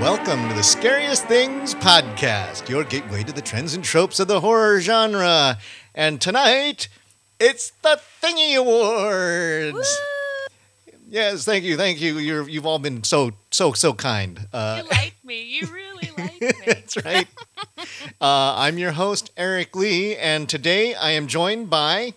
Welcome to the Scariest Things podcast, your gateway to the trends and tropes of the horror genre. And tonight, it's the Thingy Awards. Yes, thank you, thank you. You're, you've all been so, so, so kind. Uh, You like me. You really like me. that's right. Uh, I'm your host, Eric Lee, and today I am joined by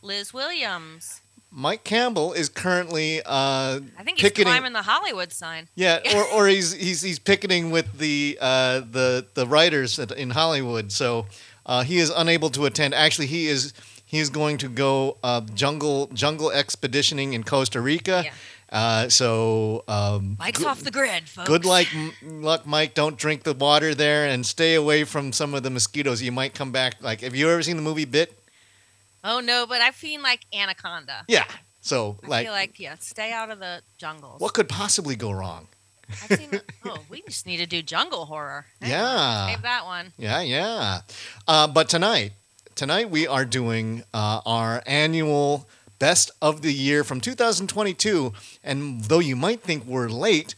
Liz Williams. Mike Campbell. Is currently uh, I think he's picketing. climbing the Hollywood sign. Yeah, or, or he's he's he's picketing with the uh, the the writers at, in Hollywood, so uh, he is unable to attend. Actually, he is he is going to go uh, jungle jungle expeditioning in Costa Rica. Yeah. Uh, so um, Mike's good, off the grid, folks. good luck, luck, Mike. Don't drink the water there, and stay away from some of the mosquitoes. You might come back. Like, have you ever seen the movie Bit? Oh no, but I've seen like Anaconda. Yeah. So, I like, feel like yeah, stay out of the jungles. what could possibly go wrong? I've seen, oh, we just need to do jungle horror. Yeah. save that one. Yeah, yeah. Uh, but tonight, tonight we are doing uh, our annual best of the year from 2022. And though you might think we're late,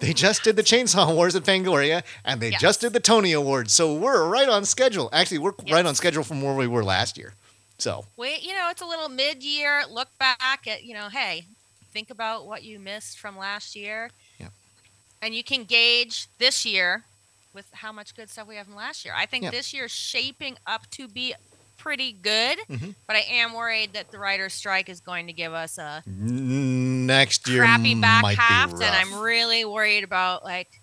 they just did the Chainsaw Awards at Fangoria, and they Yes. just did the Tony Awards. So we're right on schedule. Actually, we're right on schedule from where we were last year. So Wait, you know, it's a little mid-year look back at you know, hey, think about what you missed from last year. Yeah. And you can gauge this year with how much good stuff we have from last year. I think Yeah. this year's shaping up to be pretty good, mm-hmm. but I am worried that the writer's strike is going to give us a next year crappy back might half, and. I'm really worried about like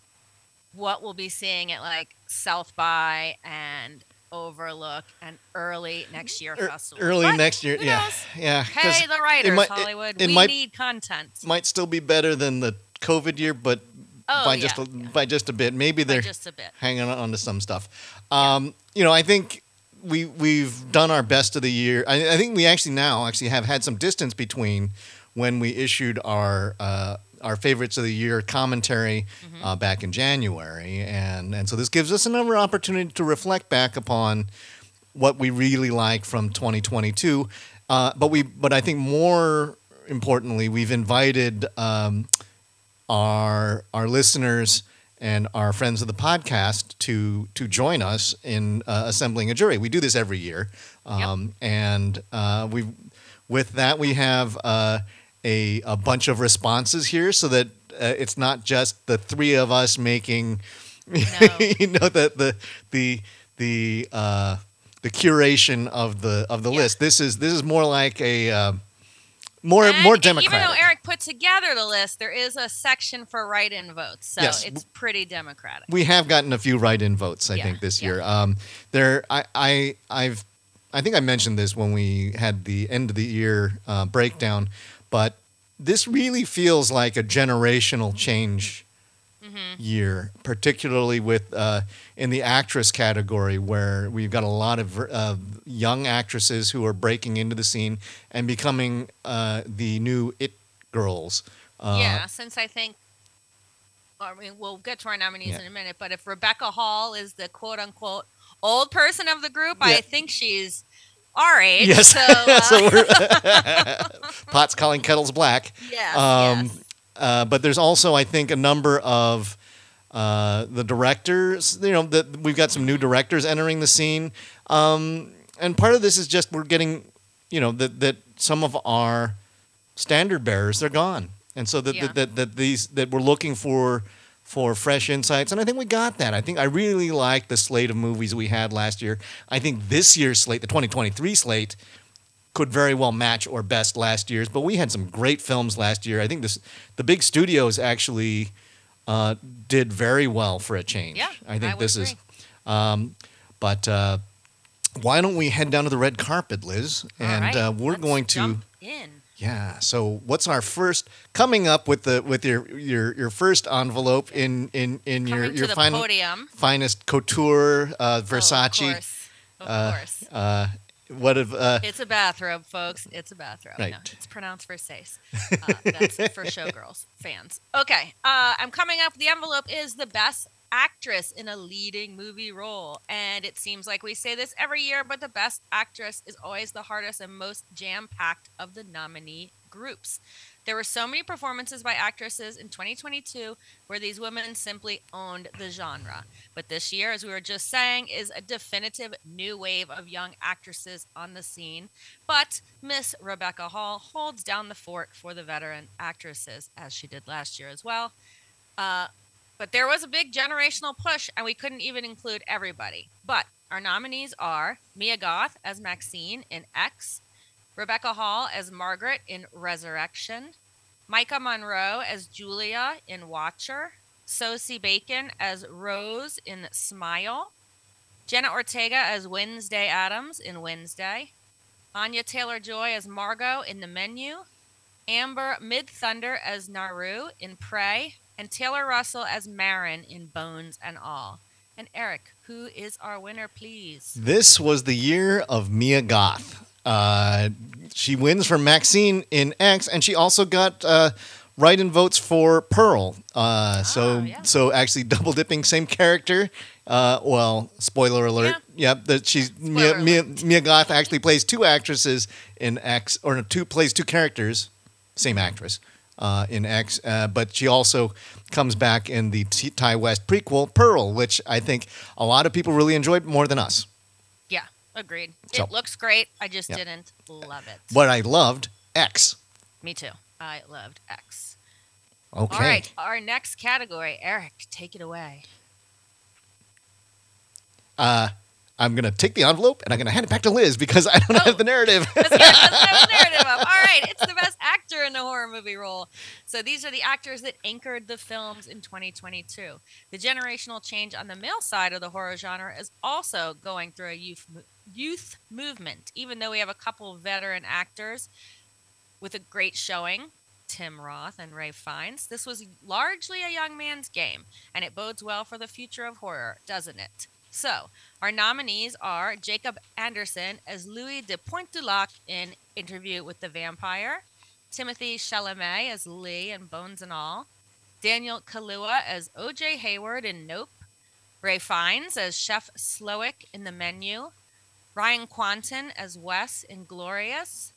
what we'll be seeing at like South by and Overlook and early next year Er- festival. early But next year. yeah, yeah, knows? yeah. 'cause Hey, the writers, might- it- Hollywood. it we might- need content. might still be better than the COVID year, but Oh, by yeah, just a, yeah. by just a bit. Maybe By they're just a bit. hanging on to some stuff. Um, You know, I think we we've done our best of the year. I, I think we actually now actually have had some distance between when we issued our uh, our favorites of the year commentary Mm-hmm. uh, back in January, and and so this gives us another opportunity to reflect back upon what we really like from 2022. Uh, but we but I think more importantly, we've invited um, our our listeners and our friends of the podcast to to join us in uh, assembling a jury. We do this every year, um, and uh, we with that we have uh, a a bunch of responses here, so that uh, it's not just the three of us making No. you know the the the the uh, the curation of the of the Yeah. list. This is this is more like a uh, more And more Even democratic. though Eric put together the list, there is a section for write-in votes, so Yes. it's pretty democratic. we have gotten a few write-in votes, I Yeah, think, this yeah. year. Um, there, I, I, I've, I think I mentioned this when we had the end of the year uh, breakdown, but this really feels like a generational change Mm-hmm. year, particularly with uh, in the actress category, where we've got a lot of uh, young actresses who are breaking into the scene and becoming uh, the new it girls. Uh, yeah, since I think, I mean, we'll get to our nominees Yeah. in a minute, but if Rebecca Hall is the quote unquote old person of the group, Yeah. I think she's our age. Yes. So, uh, so we're pots calling kettles black. yes, Um, yes. Uh, but there's also, I think, a number of uh, the directors. You know, that we've got some new directors entering the scene, um, and part of this is just we're getting, you know, that that some of our standard bearers they're gone, and so that Yeah. that, that that these that we're looking for for fresh insights, and I think we got that. I think I really like the slate of movies we had last year. I think this year's slate, the 2023 slate, could very well match or best last year's. But we had some great films last year. I think this the big studios actually uh, did very well for a change. Yeah, I think I this is. Um, but uh, why don't we head down to the red carpet, Liz? All And right, uh, we're going to. jump in. Yeah. So, what's our first coming up with the with your your your first envelope in in in your Coming your the final, podium. finest couture uh, Oh, of Versace? course. Of uh, course. uh, what if uh, It's a bathrobe, folks. It's a bathrobe. No, Right. it's pronounced Versace. Uh, that's for showgirls fans. Okay, uh, I'm coming up. The envelope is the best actress in a leading movie role, and it seems like we say this every year, but the best actress is always the hardest and most jam-packed of the nominee groups. There were so many performances by actresses in 2022 where these women simply owned the genre. But this year, as we were just saying, is a definitive new wave of young actresses on the scene. But Miss Rebecca Hall holds down the fort for the veteran actresses, as she did last year as well. Uh, but there was a big generational push, and we couldn't even include everybody. But our nominees are Mia Goth as Maxine in X, Rebecca Hall as Margaret in Resurrection, Maika Monroe as Julia in Watcher, Sosie Bacon as Rose in Smile, Jenna Ortega as Wednesday Addams in Wednesday, Anya Taylor Joy as Margot in The Menu, Amber Midthunder as Naru in Prey, and Taylor Russell as Marin in Bones and All. And Eric, who is our winner, please? This was the year of Mia Goth. Uh, she wins for Maxine in X, and she also got uh, write-in votes for Pearl. Uh, so, Ah, yeah. so actually double dipping, same character. Uh, well, spoiler alert. Yeah. Yep, that she's Mia, Mia. Mia Goth actually plays two actresses in X, or no, two plays two characters, same actress. Uh, in X, uh, but she also comes back in the Ti West prequel Pearl, which I think a lot of people really enjoyed more than us. Yeah, agreed. So- it looks great. I just Yeah. didn't love it. But I loved X. Me too. I loved X. Okay. All right, our next category, Eric, take it away. Uh, I'm going to take the envelope and I'm going to hand it back to Liz because I don't Oh. have the narrative. Let's get the narrative up. All right, it's the best actor in the horror movie role. So these are the actors that anchored the films in 2022. The generational change on the male side of the horror genre is also going through a youth youth movement. Even though we have a couple of veteran actors with a great showing, Tim Roth and Ralph Fiennes, this was largely a young man's game, and it bodes well for the future of horror, doesn't it? So, our nominees are Jacob Anderson as Louis de Pointe-du-Lac in Interview with the Vampire, Timothée Chalamet as Lee in Bones and All, Daniel Kaluuya as O.J. Hayward in Nope, Ralph Fiennes as Chef Slowik in The Menu, Ryan Kwanten as Wes in Glorious,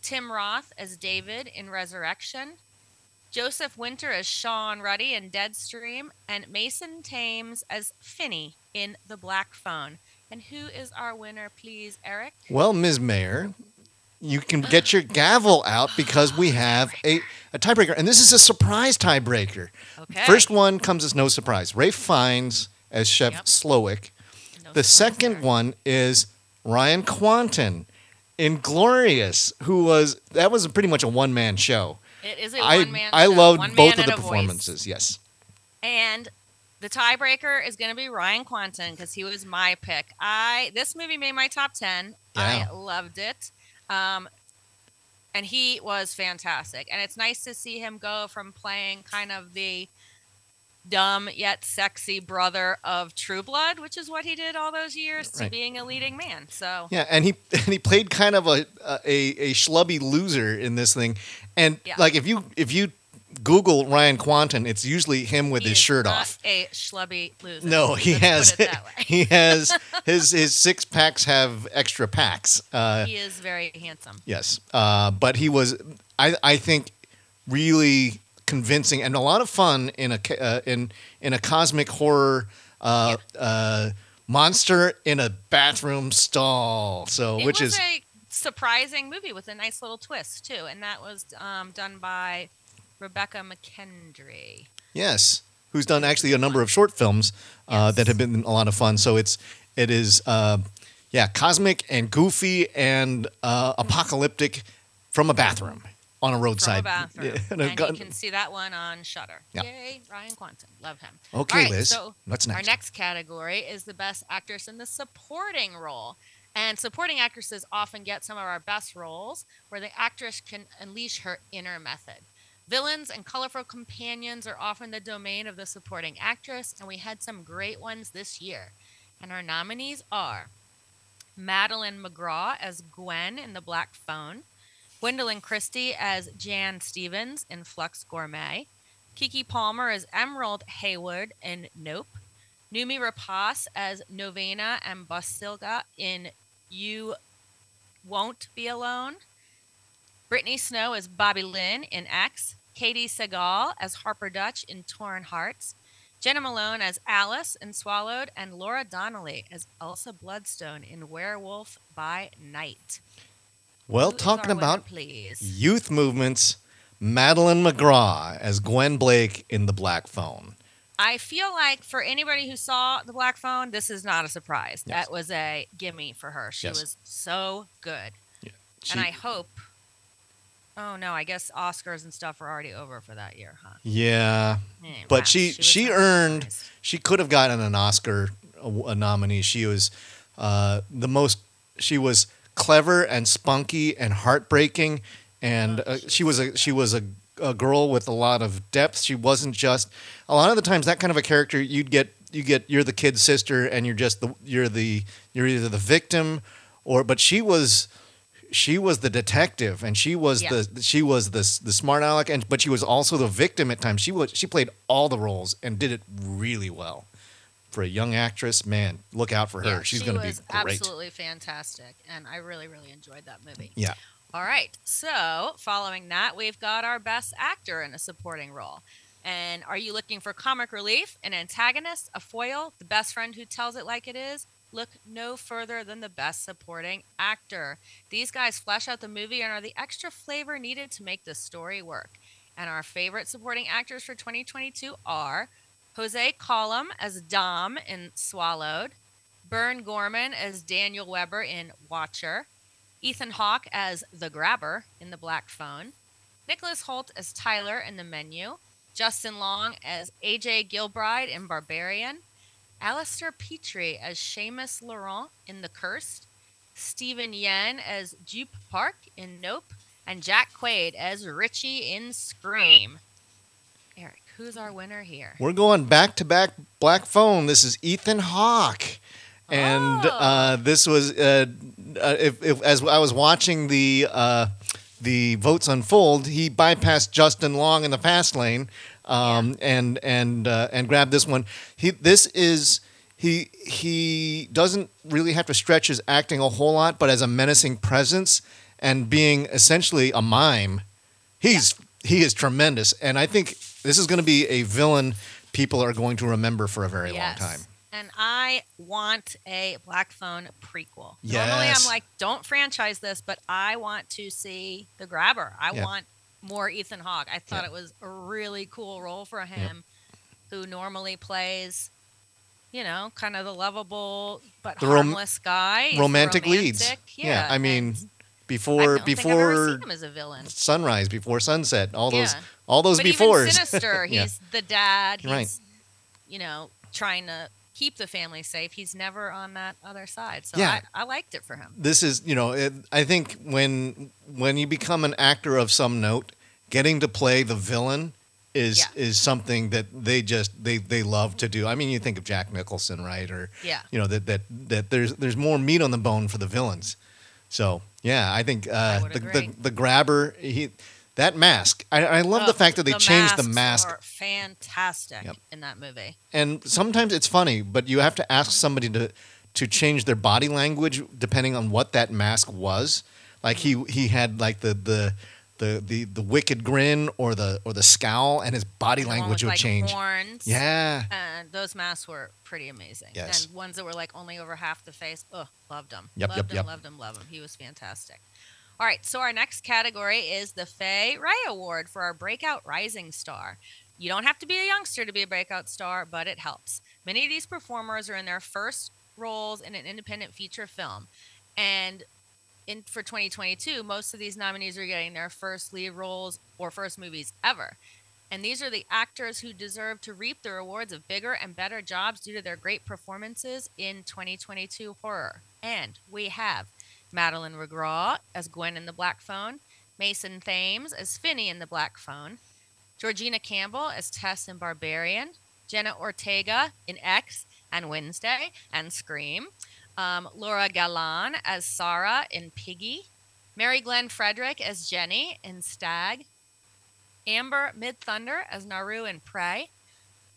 Tim Roth as David in Resurrection, Joseph Winter as Sean Ruddy in Deadstream, and Mason Thames as Finney in The Black Phone. And who is our winner, please, Eric? well, Ms. Mayor, you can get your gavel out because we have a, a tiebreaker. And this is a surprise tiebreaker. Okay. First one comes as no surprise. Ralph Fiennes as Chef Yep. Slowik. No The second there. one is Ryan Kwanten in Glorious, who was, that was pretty much a one man show. It is a I, one man I loved one both of the a voice. performances, yes. And the tiebreaker is going to be Ryan Kwanten because he was my pick. I this movie made my top ten. Yeah. I loved it, um, and he was fantastic. And it's nice to see him go from playing kind of the dumb yet sexy brother of True Blood, which is what he did all those years, to being a leading man. So Yeah, and he and he played kind of a a, a schlubby loser in this thing, and Yeah. like if you if you Google Ryan Kwanten, it's usually him with he his is shirt off. A schlubby loser. No, he has Put it that way. he has his his six packs have extra packs. Uh, he is very handsome. yes, uh, but he was I I think really convincing and a lot of fun in a uh, in in a cosmic horror uh, uh, monster in a bathroom stall. So It which is a surprising movie with a nice little twist too, and that was um, done by Rebecca McKendry. Yes, who's done actually a number of short films uh, Yes. that have been a lot of fun. So it's it is uh, yeah, cosmic and goofy and uh, apocalyptic from a bathroom on a roadside. From a bathroom, and you can see that one on Shutter. Yeah. Yay, Ryan Kwanten, love him. Okay, right, Liz, So what's our next? next category is the best actress in the supporting role. And supporting actresses often get some of our best roles where the actress can unleash her inner method. Villains and colorful companions are often the domain of the supporting actress, and we had some great ones this year. And our nominees are Madeleine McGraw as Gwen in The Black Phone, Gwendoline Christie as Jan Stevens in Flux Gourmet, Keke Palmer as Emerald Hayward in Nope, Noomi Rapace as Novena and Bosilka in You Won't Be Alone, Brittany Snow as Bobby Lynn in X, Katey Sagal as Harper Dutch in Torn Hearts, Jena Malone as Alice in Swallowed, and Laura Donnelly as Elsa Bloodstone in Werewolf by Night. Well, Who talking winner, about please. youth movements, Madeleine McGraw as Gwen Blake in The Black Phone. I feel like for anybody who saw the Black Phone, this is not a surprise. Yes. That was a gimme for her. She Yes. was so good, She, and I hope. Oh no, I guess Oscars and stuff are already over for that year, huh? yeah, Eh, But wow, she- was she earned- surprised. she could have gotten an Oscar a, a nominee. She was uh, the most. She was clever and spunky and heartbreaking, and uh, she was a she was a, a girl with a lot of depth. She wasn't just a lot of the times that kind of a character you'd get you get you're the kid's sister and you're just the you're the you're either the victim or but she was she was the detective and she was Yeah. the she was the the smart aleck and but she was also the victim at times she was she played all the roles and did it really well for a young actress man look out for her Yeah, she's she going to be great absolutely fantastic, and I really, really enjoyed that movie. yeah All right. So, following that, we've got our best actor in a supporting role. And are you looking for comic relief, an antagonist, a foil, the best friend who tells it like it is? Look no further than the best supporting actor. These guys flesh out the movie and are the extra flavor needed to make the story work. And our favorite supporting actors for 2022 are Jose Colon as Dom in Swallowed, Burn Gorman as Daniel Weber in Watcher, Ethan Hawke as the Grabber in The Black Phone, Nicholas Hoult as Tyler in The Menu, Justin Long as AJ Gilbride in Barbarian, Alistair Petrie as Seamus Laurent in The Cursed, Steven Yeun as Jupe Park in Nope, and Jack Quaid as Richie in Scream. Eric, who's our winner here? we're going back to back black phone this is ethan hawke and Oh. uh, this was uh, uh, if, if as i was watching the uh, the votes unfold he bypassed justin long in the fast lane um, and and uh, and grabbed this one. He this is he he doesn't really have to stretch his acting a whole lot but as a menacing presence and being essentially a mime he's he is tremendous. And i think this is going to be a villain people are going to remember for a very Yes. long time And I want a Black Phone prequel. Normally, I'm like, don't franchise this, but I want to see The Grabber. I Yeah. want more Ethan Hawke. I thought Yeah. it was a really cool role for him, who normally plays, you know, kind of the lovable but The rom- harmless guy. He's romantic leads. romantic. Yeah, I mean, and before I don't think I've ever before seen him as a villain. sunrise before sunset all those all those but befores even Sinister, Yeah. he's the dad. He's, Right. you know, trying to keep the family safe. He's never on that other side. So Yeah. I, I liked it for him. this is you know it, i think when when you become an actor of some note getting to play the villain is Yeah. is something that they just they they love to do i mean you think of jack nicholson right or Yeah. you know that that that there's there's more meat on the bone for the villains so yeah i think uh would the, the the grabber he that mask i, I love the Oh, fact that they changed the mask were fantastic Yep. in that movie. and sometimes it's funny, but you have to ask somebody to to change their body language depending on what that mask was. Like he he had like the the the the, the wicked grin or the or the scowl, and his body The language would like, change. Horns. Yeah, And those masks were pretty amazing. Yes. And ones that were like only over half the face. Oh, loved them. Yep, loved yep, him, yep. loved him, loved him. He was fantastic. All right, so our next category is the Fay Wray Award for our breakout rising star. You don't have to be a youngster to be a breakout star, but it helps. Many of these performers are in their first roles in an independent feature film. And in for 2022, most of these nominees are getting their first lead roles or first movies ever. And these are the actors who deserve to reap the rewards of bigger and better jobs due to their great performances in 2022 horror. And we have Madeleine McGraw as Gwen in The Black Phone, Mason Thames as Finney in The Black Phone, Georgina Campbell as Tess in Barbarian, Jenna Ortega in X and Wednesday and Scream, um, Laura Galan as Sarah in Piggy, Mary Glenn Frederick as Jenny in Stag, Amber Midthunder as Naru in Prey,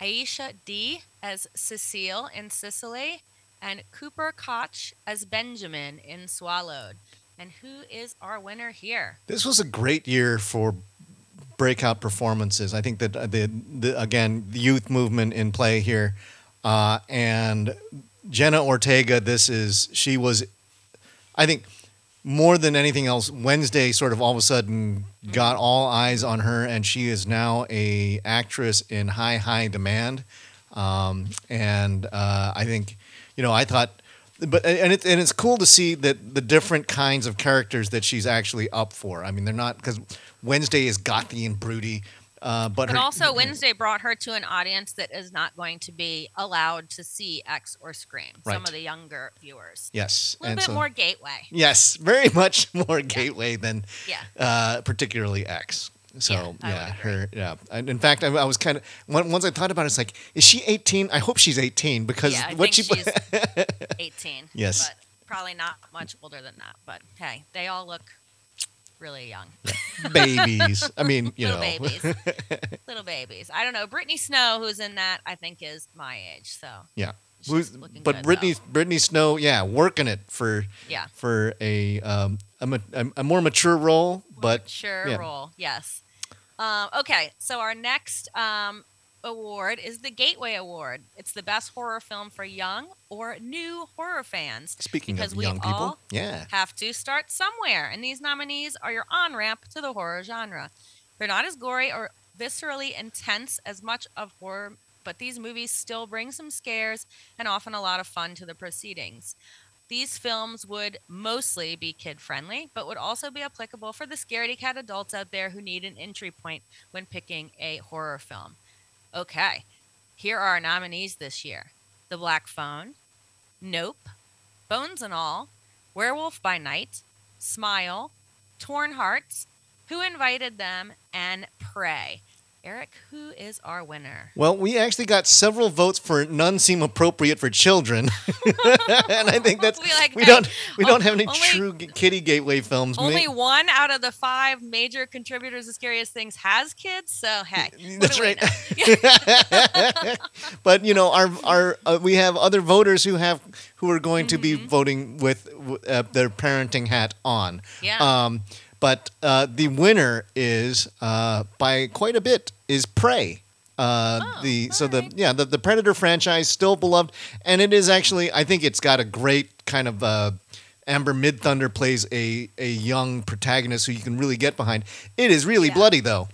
Aisha Dee as Cecile in Sicily, and Cooper Koch as Benjamin in Swallowed. And who is our winner here? This was a great year for breakout performances. I think that uh, the, the again the youth movement in play here, uh, and Jenna Ortega. This is she was, I think, more than anything else. Wednesday sort of all of a sudden got all eyes on her, and she is now a actress in high high demand. Um, and uh, I think, you know, I thought but and it's and it's cool to see that the different kinds of characters that she's actually up for. I mean, they're not because Wednesday is gothy and broody, uh, but, But her, also, Wednesday brought her to an audience that is not going to be allowed to see X or Scream. Some of the younger viewers. yes, A little and bit so- more gateway. Yes, very much more gateway than Yeah. uh, particularly X. So Yeah, yeah, her yeah. And in fact, I, I was kind of once I thought about it, it's like, is she eighteen? I hope she's eighteen because Yeah, what she she's 18. Yes. But probably not much older than that. But hey, they all look really young. babies. I mean, you Little know, babies. Little babies. I don't know. Brittany Snow, who's in that, I think is my age. So yeah. She's but Brittany, though. Brittany Snow, yeah, working it for Yeah. for a um, a, a, a more mature role, but Sure yeah. role. Yes. Um, okay, so our next um, award is the Gateway Award. It's the best horror film for young or new horror fans. speaking Because of we young people, all yeah, Have to start somewhere, and these nominees are your on ramp to the horror genre. They're not as gory or viscerally intense as much of horror, but these movies still bring some scares and often a lot of fun to the proceedings. These films would mostly be kid friendly, but would also be applicable for the scaredy cat adults out there who need an entry point when picking a horror film. Okay, here are our nominees this year The Black Phone, Nope, Bones and All, Werewolf by Night, Smile, Torn Hearts, Who Invited Them, and Prey. Eric, who is our winner? Well, we actually got several votes for none seem appropriate for children, and I think that's We like, we don't we don't have any only- true kitty gateway films. Ma- Only one out of the five major contributors to Scariest Things has kids, so hey, That's right. but you know, our our uh, we have other voters who have who are going to be Mm-hmm. voting with uh, their parenting hat on. Yeah. Um, but uh, the winner is uh, by quite a bit is Prey. Uh, Oh, the so the yeah the, the Predator franchise still beloved, and it is actually I think it's got a great kind of uh, Amber Midthunder plays a a young protagonist who you can really get behind. It is really Yeah. bloody though.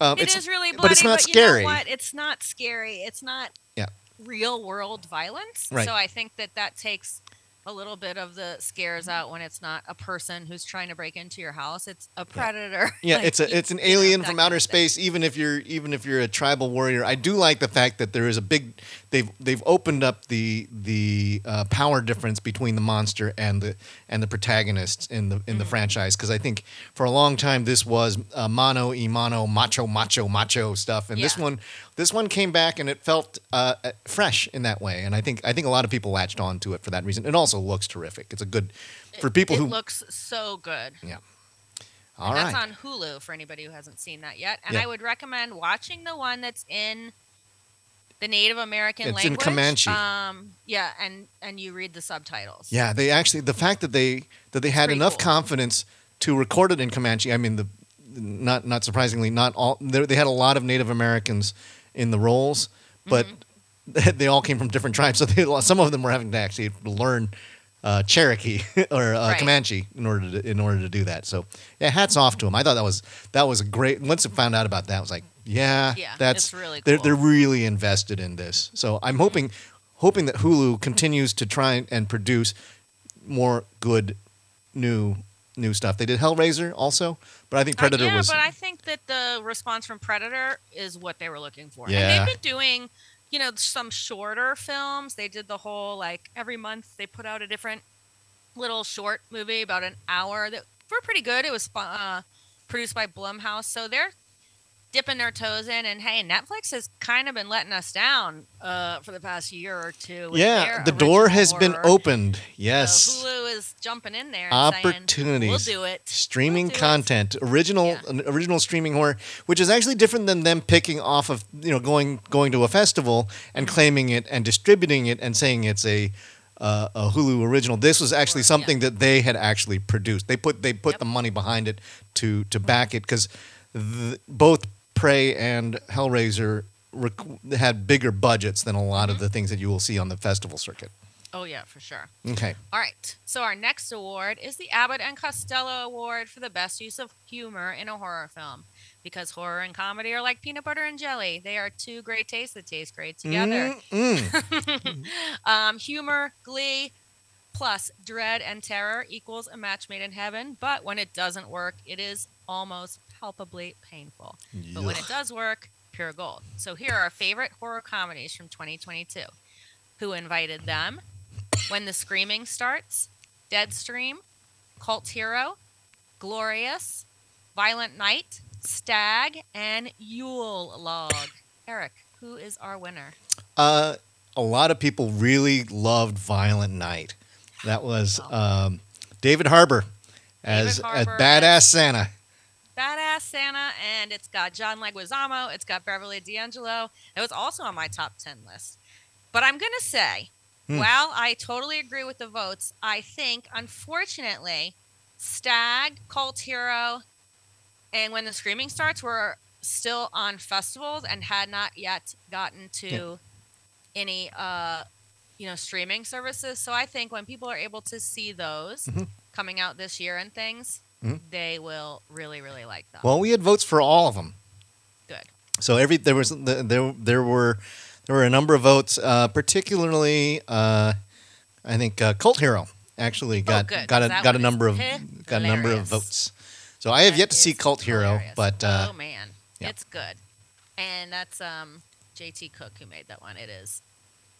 Um, It is really bloody, but it's not you know scary. what? It's not scary. It's not Yeah. real world violence. Right. So I think that that takes a little bit of the scares out when it's not a person who's trying to break into your house. It's a predator. Yeah, Like, it's a it's an alien from outer of thing. space. Even if you're even if you're a tribal warrior, I do like the fact that there is a big they've they've opened up the the uh, power difference between the monster and the and the protagonists in the in the Mm-hmm. franchise because I think for a long time this was uh, mano y mano macho macho macho stuff, and this one this one came back and it felt uh, uh, fresh in that way, and I think I think a lot of people latched on to it for that reason. It also looks terrific. It's a good for people it who looks so good. all and right. That's on Hulu for anybody who hasn't seen that yet. And Yeah. I would recommend watching the one that's in the Native American language. It's in. Comanche. Um, yeah, and and you read the subtitles. Yeah, they actually the fact that they that they had enough cool. confidence to record it in Comanche. I mean, the not not surprisingly, not all they had a lot of Native Americans in the roles, but Mm-hmm. they all came from different tribes. So they, some of them were having to actually learn uh, Cherokee or uh, Right. Comanche in order to in order to do that. So yeah, hats off to them. I thought that was that was a great. Once I found out about that, I was like, yeah, Yeah, that's really they're they're really invested in this. So I'm hoping hoping that Hulu continues to try and produce more good new new stuff. They did Hellraiser also, but I think Uh, Predator yeah, was but I think that the response from Predator is what they were looking for. Yeah. And they've been doing, you know, some shorter films. They did the whole like every month they put out a different little short movie about an hour that were pretty good. It was uh, produced by Blumhouse, so they're dipping their toes in. And hey, Netflix has kind of been letting us down uh, for the past year or two. yeah, the door has been horror. opened. So Yes. Hulu is jumping in there. And saying, Opportunities. we'll do it. Streaming We'll do it." content, original Yeah. original streaming horror, which is actually different than them picking off of you know going going to a festival and Mm-hmm. claiming it and distributing it and saying it's a uh, a Hulu original. This was actually something that they had actually produced. They put they put Yep. the money behind it to to back it because both Prey and Hellraiser rec- had bigger budgets than a lot Mm-hmm. of the things that you will see on the festival circuit. Oh yeah, for sure. Okay. All right. So our next award is the Abbott and Costello Award for the best use of humor in a horror film. Because horror and comedy are like peanut butter and jelly. They are two great tastes that taste great together. Um, humor, glee, plus dread and terror equals a match made in heaven. But when it doesn't work, it is almost palpably painful. But when it does work, pure gold. So here are our favorite horror comedies from 2022. Who invited them? When the Screaming Starts, Deadstream, Cult Hero, Glorious, Violent Night, Stag, and Yule Log. Eric, who is our winner? Uh, a lot of people really loved Violent Night. That was um, David Harbour as, David Harbour badass as- Santa. Badass Santa, and it's got John Leguizamo, it's got Beverly D'Angelo. It was also on my top 10 list. But I'm going to say, Hmm. while I totally agree with the votes, I think, unfortunately, Stag, Cult Hero, and When the Screaming Starts were still on festivals and had not yet gotten to any, uh, you know, streaming services. So I think when people are able to see those Mhm. coming out this year and things, Mhm. they will really, really like them. Well, we had votes for all of them. Good. So every there was there there were there were a number of votes, uh, particularly uh, I think uh, Cult Hero actually got Oh, got a got a number of got a number of votes. So I have That yet to see Cult Hero, but uh, oh man, yeah. it's good, and that's um JT Cook who made that one. It is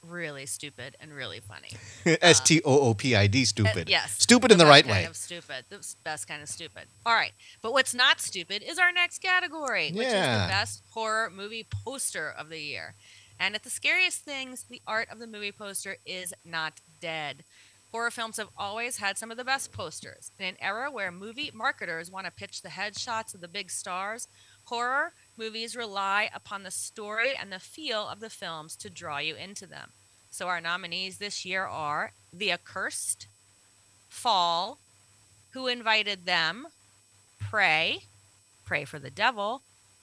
really stupid and really funny. S T O O P I D Uh, stupid. yes, Stupid in the right kind way. Of stupid, the best kind of stupid. All right, but what's not stupid is our next category, which is the best horror movie poster of the year. And at the scariest things, the art of the movie poster is not dead. Horror films have always had some of the best posters. In an era where movie marketers want to pitch the headshots of the big stars, horror movies rely upon the story and the feel of the films to draw you into them. So our nominees this year are The Accursed, Fall, Who Invited Them, Prey, Prey for the Devil,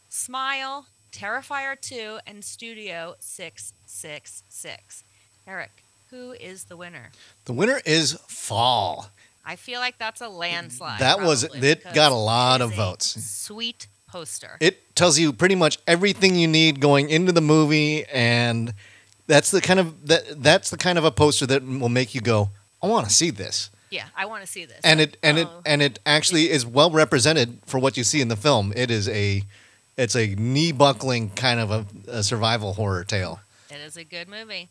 Smile, Terrifier 2, and Studio 666. Eric, who is the winner? The winner is Fall. I feel like that's a landslide. That was- it got a lot of votes. Sweet poster. It tells you pretty much everything you need going into the movie, and that's the kind of that that's the kind of a poster that will make you go, "I want to see this." yeah, I want to see this. And it and it Oh, and it actually is well represented for what you see in the film. It is a it's a knee buckling kind of a, a survival horror tale. It is a good movie.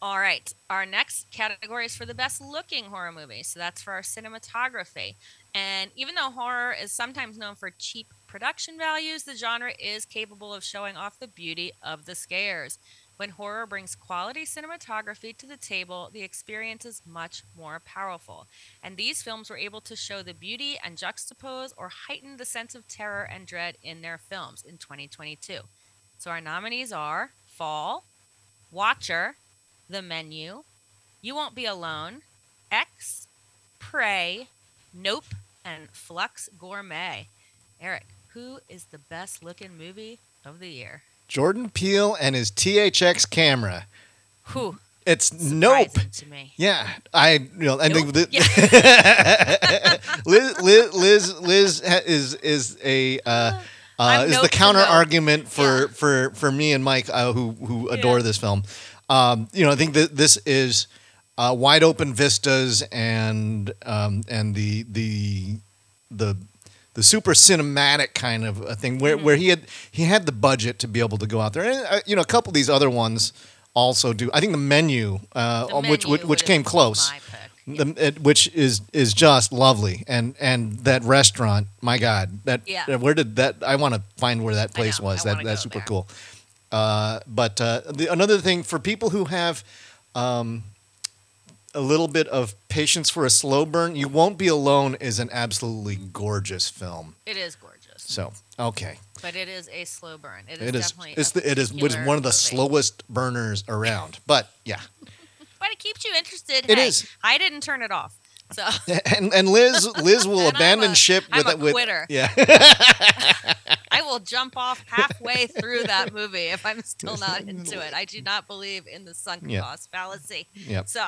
All right. Our next category is for the best looking horror movie. So that's for our cinematography. And even though horror is sometimes known for cheap production values, the genre is capable of showing off the beauty of the scares. When horror brings quality cinematography to the table, the experience is much more powerful. And these films were able to show the beauty and juxtapose or heighten the sense of terror and dread in their films in 2022. So our nominees are Fall, Watcher, The Menu, You Won't Be Alone, X, Prey, Nope, and Flux Gourmet. Eric, who is the best looking movie of the year? Jordan Peele and his THX camera. Whew. It's nope. To me. Yeah, I you know I think Nope. that Liz, Liz Liz Liz is is a uh, uh, is the counter argument for Yeah. for for me and Mike uh, who who adore Yeah. this film. Um, you know, I think that this is uh, wide open vistas and um, and the the the the super cinematic kind of a thing where, Mm-hmm. where he had he had the budget to be able to go out there and uh, you know a couple of these other ones also do I think the menu uh, The um, which which, which came close. Yeah. the, it, which is is just lovely and and that restaurant my god that Yeah. uh, where did that i want to find where that place know, was that that's super there. cool uh, but uh, the, another thing for people who have um, a little bit of patience for a slow burn you won't be alone is an absolutely gorgeous film It is gorgeous, so okay but it is a slow burn. It is it is definitely it's a the, it is particular one of the movie. slowest burners around but yeah But it keeps you interested. It hey, is. I didn't turn it off. So And and Liz Liz will And I'm abandon a- ship I'm with a with quitter. yeah. I will jump off halfway through that movie if I'm still not into it. I do not believe in the sunk Yeah. cost fallacy. Yep. So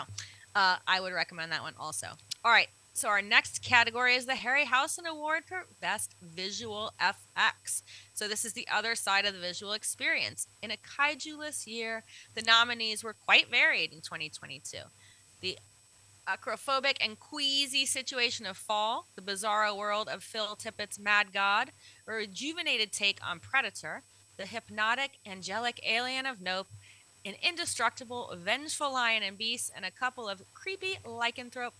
uh, I would recommend that one also. All right. So our next category is the Harryhausen Award for Best Visual FX. So this is the other side of the visual experience. In a kaiju-less year, the nominees were quite varied in 2022. The acrophobic and queasy situation of Fall, the bizarro world of Phil Tippett's Mad God, a rejuvenated take on Predator, the hypnotic, angelic alien of Nope, an indestructible, vengeful lion and beast, and a couple of creepy lycanthrope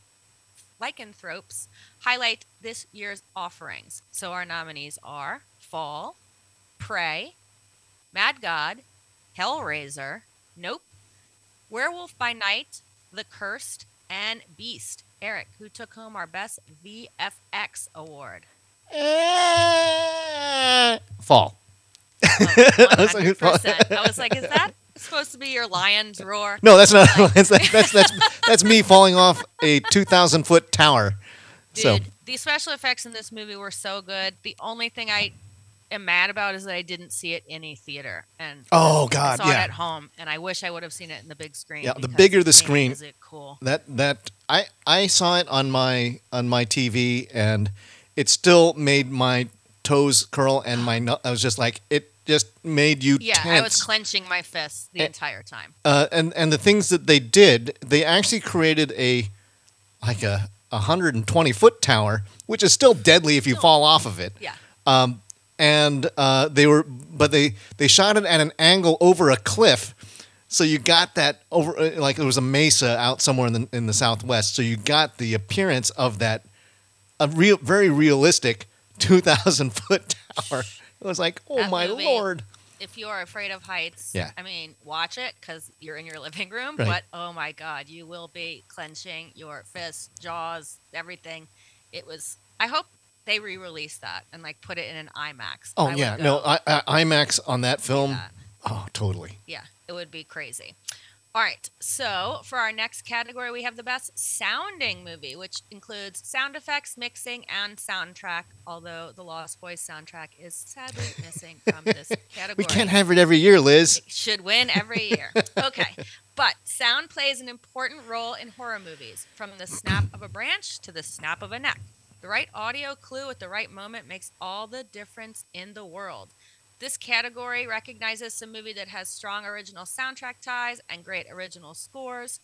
lycanthropes highlight this year's offerings. So our nominees are Fall, Prey, Mad God, Hellraiser, Nope, Werewolf by Night, The Cursed, and Beast. Eric, who took home our best VFX award. Fall. Oh, one hundred percent. I was like, is that supposed to be your lion's roar? No, that's not. That's that's that's, that's, me falling off a two thousand foot tower. Dude, So the special effects in this movie were so good. The only thing I am mad about is that I didn't see it in a theater. And Oh, god, I saw it at home, and I wish I would have seen it in the big screen. Yeah, the bigger the screen- is it cool? that that I I saw it on my on my TV and it still made my toes curl and my I was just like it just made you Yeah, tense. I was clenching my fists the Eh, entire time. uh, and and the things that they did, they actually created a like a 120 foot tower, which is still deadly if you fall off of it. Yeah. Um, and uh, they were, but they they shot it at an angle over a cliff, so you got that over uh, like there was a mesa out somewhere in the in the southwest, so you got the appearance of that a real very realistic 2,000 foot tower. It was like, oh That my movie- lord! If you're afraid of heights, Yeah. I mean, watch it because you're in your living room. Right. But oh my God, you will be clenching your fists, jaws, everything. It was. I hope they re-release that and like put it in an IMAX. Oh I yeah, no, I, I, IMAX on that film. that. Oh, totally. Yeah, it would be crazy. All right, so for our next category, we have the best sounding movie, which includes sound effects, mixing, and soundtrack. Although the Lost Boys soundtrack is sadly missing from this category. We can't have it every year, Liz. It should win every year. Okay. But sound plays an important role in horror movies, from the snap of a branch to the snap of a neck. The right audio clue at the right moment makes all the difference in the world. This category recognizes some movie that has strong original soundtrack ties and great original scores.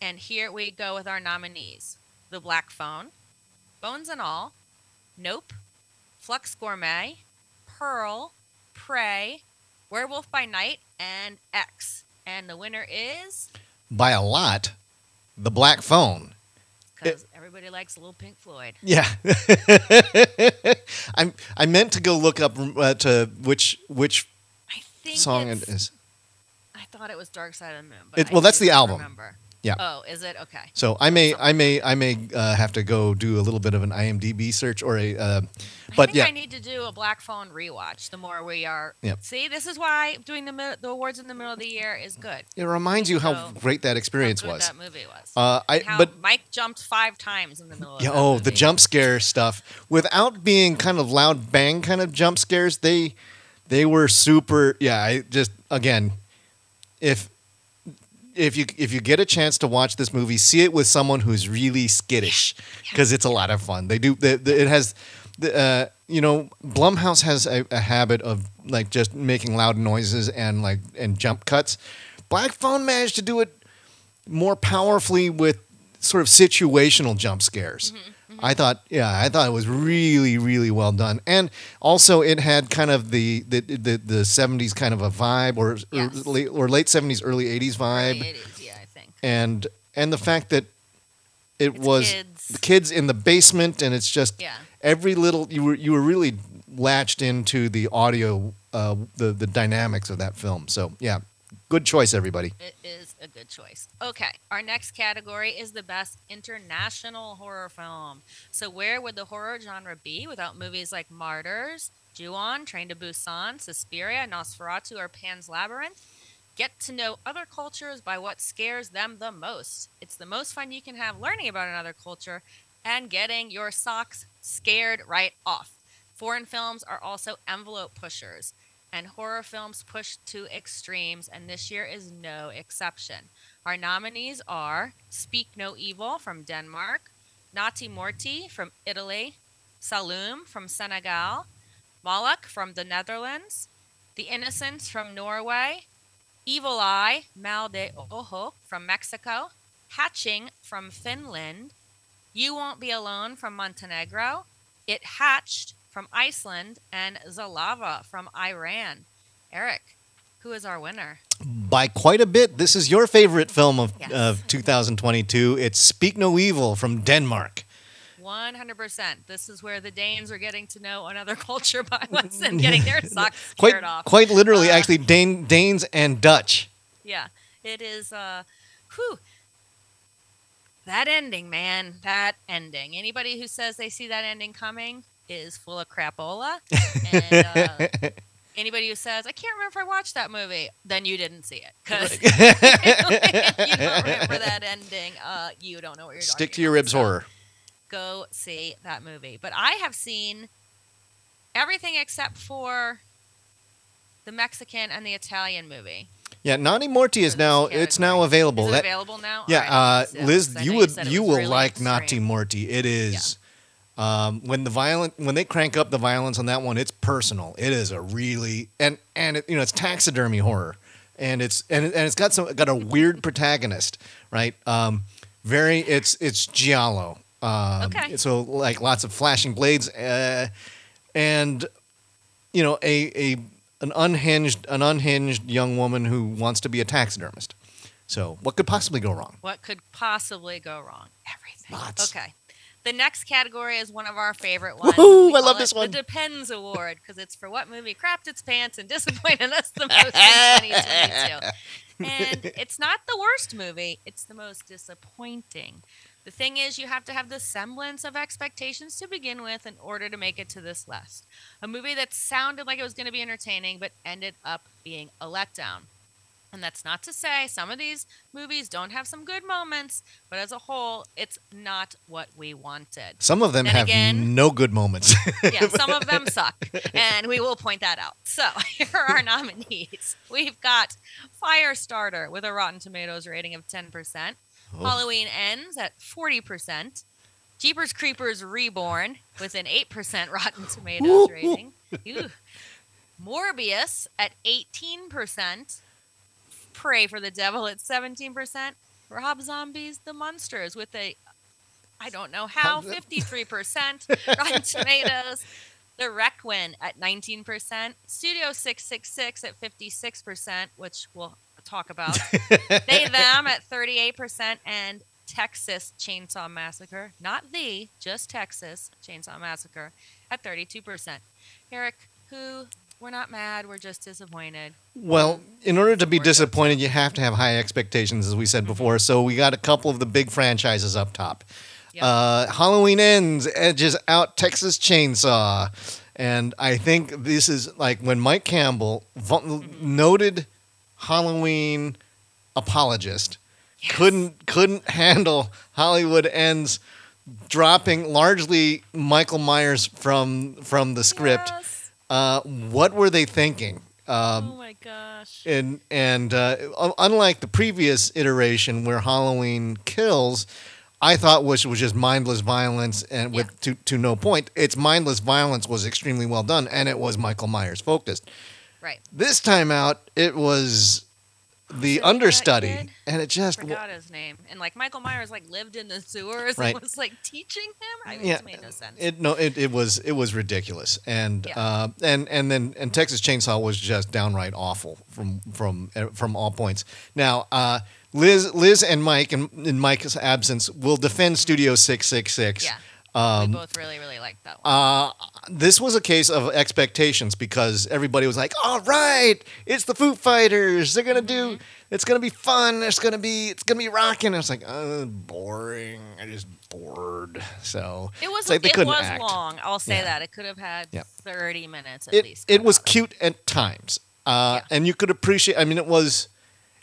And here we go with our nominees The Black Phone, Bones and All, Nope, Flux Gourmet, Pearl, Prey, Werewolf by Night, and X. And the winner is By a lot, the Black Phone. Because everybody likes a Little Pink Floyd. Yeah, I I meant to go look up uh, to which which I think song it's. I thought it was Dark Side of the Moon. But It- well, that's the album. Remember. Yeah. Oh, is it okay? So I may I may I may uh, have to go do a little bit of an IMDb search or a. Uh, I but think yeah, I need to do a Black Phone rewatch. The more we are, Yep. see, this is why doing the the awards in the middle of the year is good. it reminds you how So, great that How experience good was. that movie was. Uh, I how but Mike jumped five times in the middle of Yeah, oh, the jump scare stuff without being kind of loud bang kind of jump scares. They they were super. Yeah, I just again, if if you if you get a chance to watch this movie, see it with someone who's really skittish because it's a lot of fun. They do. The, the, it has. The, uh, you know, Blumhouse has a, a habit of like just making loud noises and like and jump cuts. Black Phone managed to do it more powerfully with sort of situational jump scares. I thought, yeah, I thought it was really, really well done, and also it had kind of the the the, the seventies kind of a vibe, or Yes. or, late, or late seventies, early eighties vibe, Early 80s, yeah, I think. and and the fact that it It's was kids. the kids in the basement, and it's just Yeah. every little you were you were really latched into the audio, uh, the the dynamics of that film. So yeah, good choice, everybody. It is a good choice. Okay, our next category is the best international horror film. So, where would the horror genre be without movies like Martyrs, Ju-on, Train to Busan, Suspiria, Nosferatu, or Pan's Labyrinth? Get to know other cultures by what scares them the most. It's the most fun you can have learning about another culture and getting your socks scared right off. Foreign films are also envelope pushers, and horror films pushed to extremes, and this year is no exception. Our nominees are Speak No Evil from Denmark, Nati Morti from Italy, Saloum from Senegal, Moloch from the Netherlands, The Innocents from Norway, Evil Eye, Mal de Ojo from Mexico, Hatching from Finland, You Won't Be Alone from Montenegro, It Hatched from Iceland, and Zalava from Iran. Eric, who is our winner? By quite a bit. This is your favorite film of, Yes. of 2022. It's Speak No Evil from Denmark. 100%. This is where the Danes are getting to know another culture by us and getting their socks Quite, scared off. quite literally, Uh, actually, Dane, Danes and Dutch. Yeah, it is. Uh, whew. That ending, man. That ending. Anybody who says they see that ending coming is full of crapola. And uh, anybody who says I can't remember if I watched that movie, then you didn't see it because you don't remember that ending. Uh, you don't know what you're Stick to your about. ribs So horror. Go see that movie. But I have seen everything except for the Mexican and the Italian movie. Yeah, Naughty Morty is for now it's now available. Is it available now? yeah, right, uh, need to see that, Liz, you would you will really like Naughty extreme. Morty. It is um, when the violent when they crank up the violence on that one, it's personal. It is a really and and it, you know it's taxidermy horror, and it's and it- and it's got some got a weird protagonist, right? Um, very it's it's giallo. Um, Okay. So like lots of flashing blades, uh, and you know a a an unhinged an unhinged young woman who wants to be a taxidermist. So what could possibly go wrong? What could possibly go wrong? Everything. Lots. Okay. The next category is one of our favorite ones. We I love this one. The Depends Award because it's for what movie crapped its pants and disappointed us the most in 2022. And it's not the worst movie; it's the most disappointing. The thing is, you have to have the semblance of expectations to begin with in order to make it to this list. A movie that sounded like it was going to be entertaining, but ended up being a letdown. And that's not to say some of these movies don't have some good moments, but as a whole, it's not what we wanted. Some of them Then have again- no good moments. Yeah, some of them suck, and we will point that out. So here are our nominees. We've got Firestarter with a Rotten Tomatoes rating of 10%. Oh. Halloween Ends at 40%. Jeepers Creepers Reborn with an 8% Rotten Tomatoes rating. Ew. Morbius at 18%. Pray for the Devil at 17%. Rob Zombies The Munsters with a, I don't know how, 53% Rotten Tomatoes. The Requin at 19%. Studio 666 at 56%, which we'll talk about. they, them at 38%. And Texas Chainsaw Massacre, not the, just Texas Chainsaw Massacre at 32%. Eric, who, we're not mad, we're just disappointed. well, mm-hmm. in order to be disappointed, you have to have high expectations, as we said mm-hmm. before. So we got a couple of the big franchises up top. Yep. Uh, Halloween ends, edges out Texas Chainsaw. And I think this is like when Mike Campbell, vo- mm-hmm. noted Halloween apologist, Yes. couldn't couldn't handle Halloween ends dropping largely Michael Myers from from the script. Yes. Uh, what were they thinking? Um, oh my gosh. and and uh, unlike the previous iteration where Halloween kills, I thought was was just mindless violence and with to to no point. Its mindless violence was extremely well done, and it was Michael Myers focused. Right. This time out, it was the that understudy, and it just Forgot his name. And like Michael Myers like lived in the sewers Right. and was like teaching him. I mean, Yeah, it made no sense. It no, it, it was it was ridiculous, and Yeah. uh, and and then and Texas Chainsaw was just downright awful from from uh, from all points. Now, uh, Liz Liz and Mike, in, in Mike's absence, will defend Studio Six Six Six. Yeah. Um, we both really, really liked that one. uh, this was a case of expectations because everybody was like, "All right, it's the Foo Fighters. They're gonna do. Mm-hmm. It's gonna be fun. It's gonna be. It's gonna be rocking." I was like, uh, "Boring. I just bored." So it was like they it was act. long. I'll say Yeah. that. It could have had Yep. 30 minutes at it, least. it was cute at times uh, Yeah. and you could appreciate i mean it was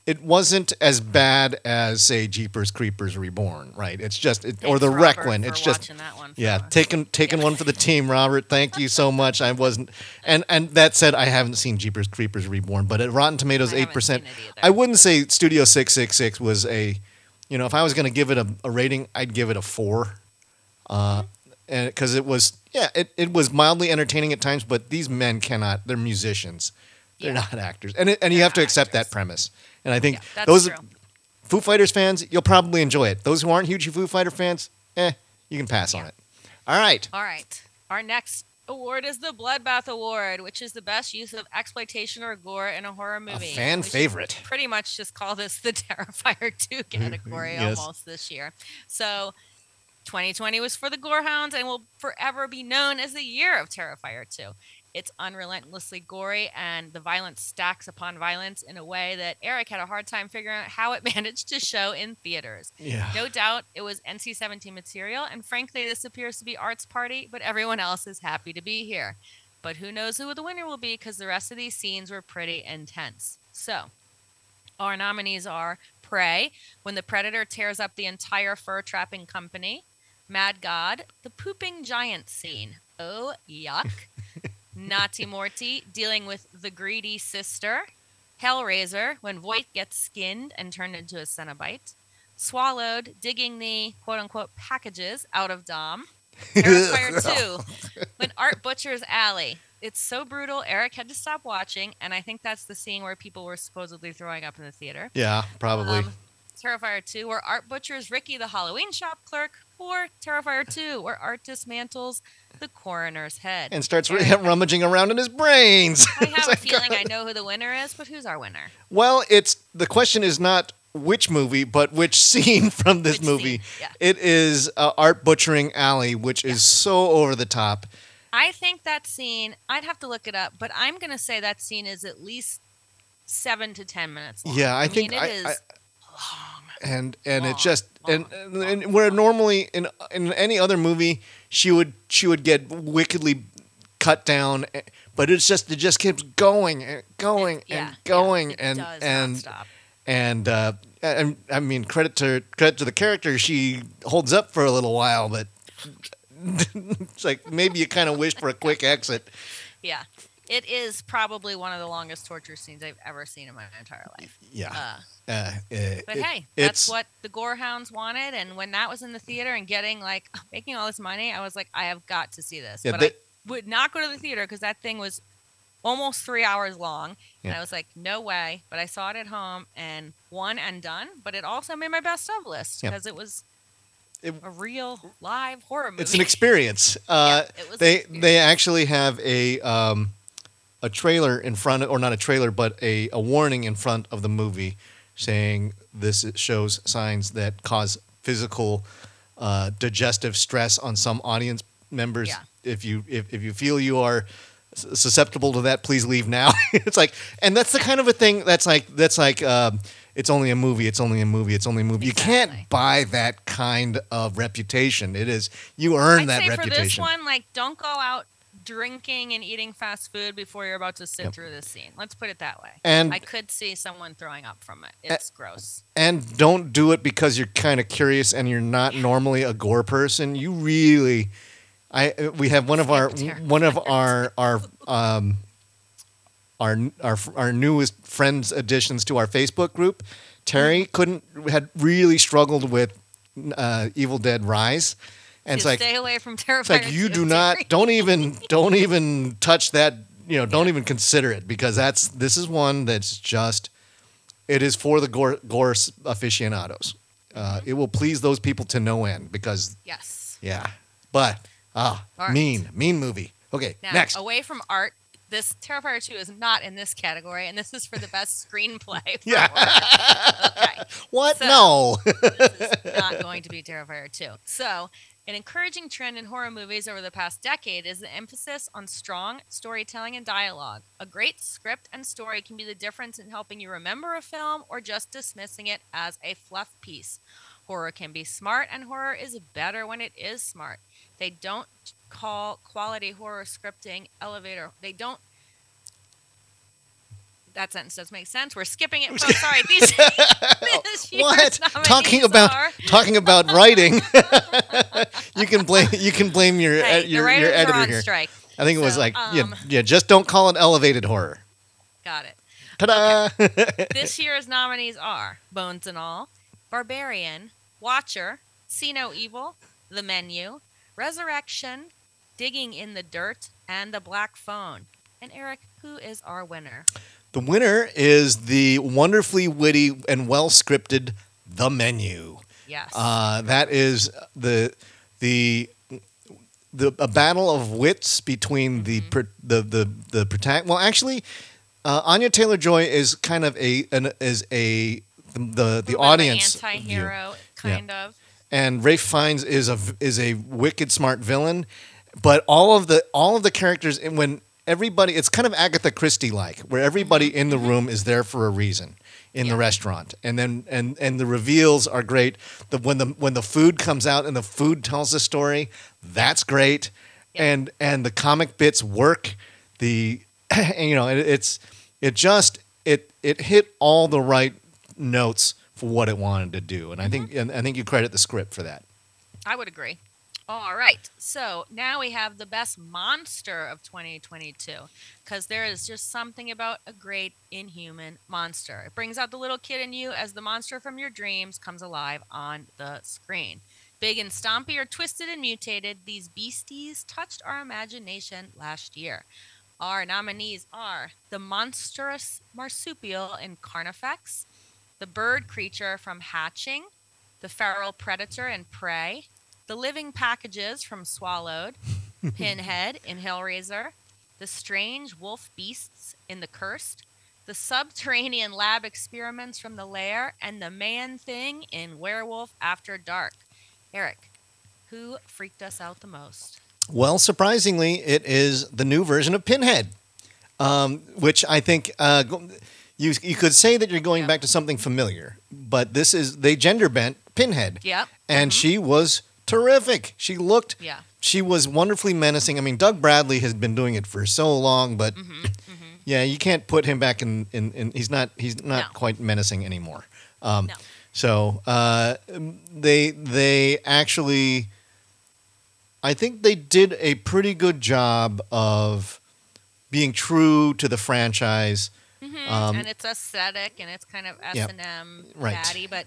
it wasn't as bad as say Jeepers Creepers Reborn, right? It's just it, or the Robert, Requiem. It's just that one yeah, taking taking one for the team, Robert. Thank you so much. I wasn't, and and that said, I haven't seen Jeepers Creepers Reborn, but at Rotten Tomatoes, eight percent. seen it either. I wouldn't say Studio Six Six Six was a, you know, if I was going to give it a, a rating, I'd give it a four, uh, and because it was yeah, it, it was mildly entertaining at times, but these men cannot. They're musicians. They're Yeah. not actors, and it, and you They're have to accept that premise. And I think Yeah, that's those true. Foo Fighters fans, you'll probably enjoy it. Those who aren't huge Foo Fighter fans, eh, you can pass on it. All right. All right. Our next award is the Bloodbath Award, which is the best use of exploitation or gore in a horror A movie. fan favorite. Pretty much just call this the Terrifier 2 category Yes. almost this year. So 2020 was for the Gorehounds and will forever be known as the year of Terrifier 2. It's unrelentlessly gory and the violence stacks upon violence in a way that Eric had a hard time figuring out how it managed to show in theaters. Yeah. No doubt it was NC 17 material, and frankly, this appears to be Art's party, but everyone else is happy to be here. But who knows who the winner will be because the rest of these scenes were pretty intense. So, our nominees are Prey, when the predator tears up the entire fur trapping company, Mad God, the pooping giant scene. Oh, yuck. Nati Morty, dealing with the greedy sister. Hellraiser, when Voight gets skinned and turned into a Cenobite. Swallowed, digging the quote unquote packages out of Dom. Terrifier 2, when Art butchers Allie. It's so brutal, Eric had to stop watching, and I think that's the scene where people were supposedly throwing up in the theater. Yeah, probably. Um, Terrifier 2, where Art butchers Ricky the Halloween shop clerk, or Terrifier 2, where Art dismantles the coroner's head. and starts rummaging around in his brains. I have a feeling I know who the winner is, but who's our winner? Well, it's the question is not which movie, but which scene from this Which movie. yeah. It is uh, Art butchering Allie, which is so over the top. I think that scene, I'd have to look it up, but I'm going to say that scene is at least seven to 10 minutes long. Yeah, I mean, think it I- is I- long. and and it Long, just and, long, and where normally in in any other movie she would she would get wickedly cut down eh, but it's just it just keeps going and going It- yeah, and going yeah, it and does and stop. and uh and I mean credit to credit to the character she holds up for a little while but it's like maybe you kind of wished for a quick exit Yeah. It is probably one of the longest torture scenes I've ever seen in my entire life. yeah Uh, uh, but it- hey, it's that's what the Gorehounds wanted. And when that was in the theater and getting like making all this money, I was like, I have got to see this. Yeah, but they- I would not go to the theater because that thing was almost three hours long. And I was like, no way. But I saw it at home and one and done. But it also made my best of list Yeah. because it was It- a real live horror movie. it's an experience. Uh, Yeah, it they experience. they actually have a um, a trailer in front of, or not a trailer, but a, a warning in front of the movie saying this shows signs that cause physical uh, digestive stress on some audience members. Yeah. If you if, if you feel you are susceptible to that, please leave now. it's like, and that's the kind of a thing that's like that's like. Um, it's only a movie. It's only a movie. It's only a movie. You can't buy that kind of reputation. It is you earn I'd that say reputation. for this one, like, don't go out drinking and eating fast food before you're about to sit Yep. through this scene. Let's put it that way. And- I could see someone throwing up from it. It's gross. and don't do it because you're kind of curious and you're not normally a gore person. You really, I uh, we have one of our one of our our um our our our newest friends additions to our Facebook group. Terry Mm-hmm. couldn't had really struggled with uh, Evil Dead Rise, and it's like stay away from Terrifier. it's like you do not don't even don't even touch that you know don't even consider it because that's this is one that's just it is for the gore, gore aficionados uh, it will please those people to no end because Yes. yeah but ah right. mean mean movie okay Now, next away from art, this Terrifier 2 is not in this category, and this is for the best screenplay. Yeah. okay. what So- no this is not going to be Terrifier 2. So, an encouraging trend in horror movies over the past decade is the emphasis on strong storytelling and dialogue. A great script and story can be the difference in helping you remember a film or just dismissing it as a fluff piece. Horror can be smart, and horror is better when it is smart. They don't call quality horror scripting elevator. They don't that sentence does make sense. We're skipping it. folks. sorry. These, this what talking about are- talking about writing you can blame you can blame your Hey, your, the your editor on here strike. i think it was like yeah, um, yeah just don't call it elevated horror Got it. ta-da this year's nominees are Bones and All, Barbarian, Watcher, See No Evil, The Menu, Resurrection, Digging in the Dirt, and The Black Phone. And Eric, who is our winner? The winner is the wonderfully witty and well scripted the menu Yes. Uh, that is the the the a battle of wits between the Mm-hmm. the the the protagonist. Well, actually, uh, Anya Taylor Joy is kind of a an, is a the the, the audience anti-hero, kind of. and Ralph Fiennes is a is a wicked smart villain, but all of the all of the characters and when everybody it's kind of Agatha Christie like where everybody mm-hmm. in the room is there for a reason in the restaurant. And then and and the reveals are great. The when the when the food comes out and the food tells the story that's great. Yeah. and and the comic bits work. The you know it, it's it just it it hit all the right notes for what it wanted to do. And I think mm-hmm. and I think you credit the script for that. I would agree. All right. So now we have the best monster of 2022 because there is just something about a great inhuman monster. It brings out the little kid in you as the monster from your dreams comes alive on the screen. Big and stompy or twisted and mutated, these beasties touched our imagination last year. Our nominees are the monstrous marsupial in Carnifex, the bird creature from Hatching, the feral predator in Prey, the living packages from Swallowed, Pinhead in Hellraiser, the strange wolf beasts in The Cursed, the subterranean lab experiments from The Lair, and the man thing in Werewolf After Dark. Eric, who freaked us out the most? Well, surprisingly, it is the new version of Pinhead, um, which I think uh, you you could say that you're going Yeah. back to something familiar, but this is they gender bent Pinhead, Yep. and she was terrific. She looked, Yeah. she was wonderfully menacing. I mean, Doug Bradley has been doing it for so long, but Mm-hmm. yeah, you can't put him back in. in, in he's not he's not No. quite menacing anymore. Um, No. So uh, they they actually, I think they did a pretty good job of being true to the franchise. Mhm. Um, and it's aesthetic and it's kind of S and M Right. daddy. But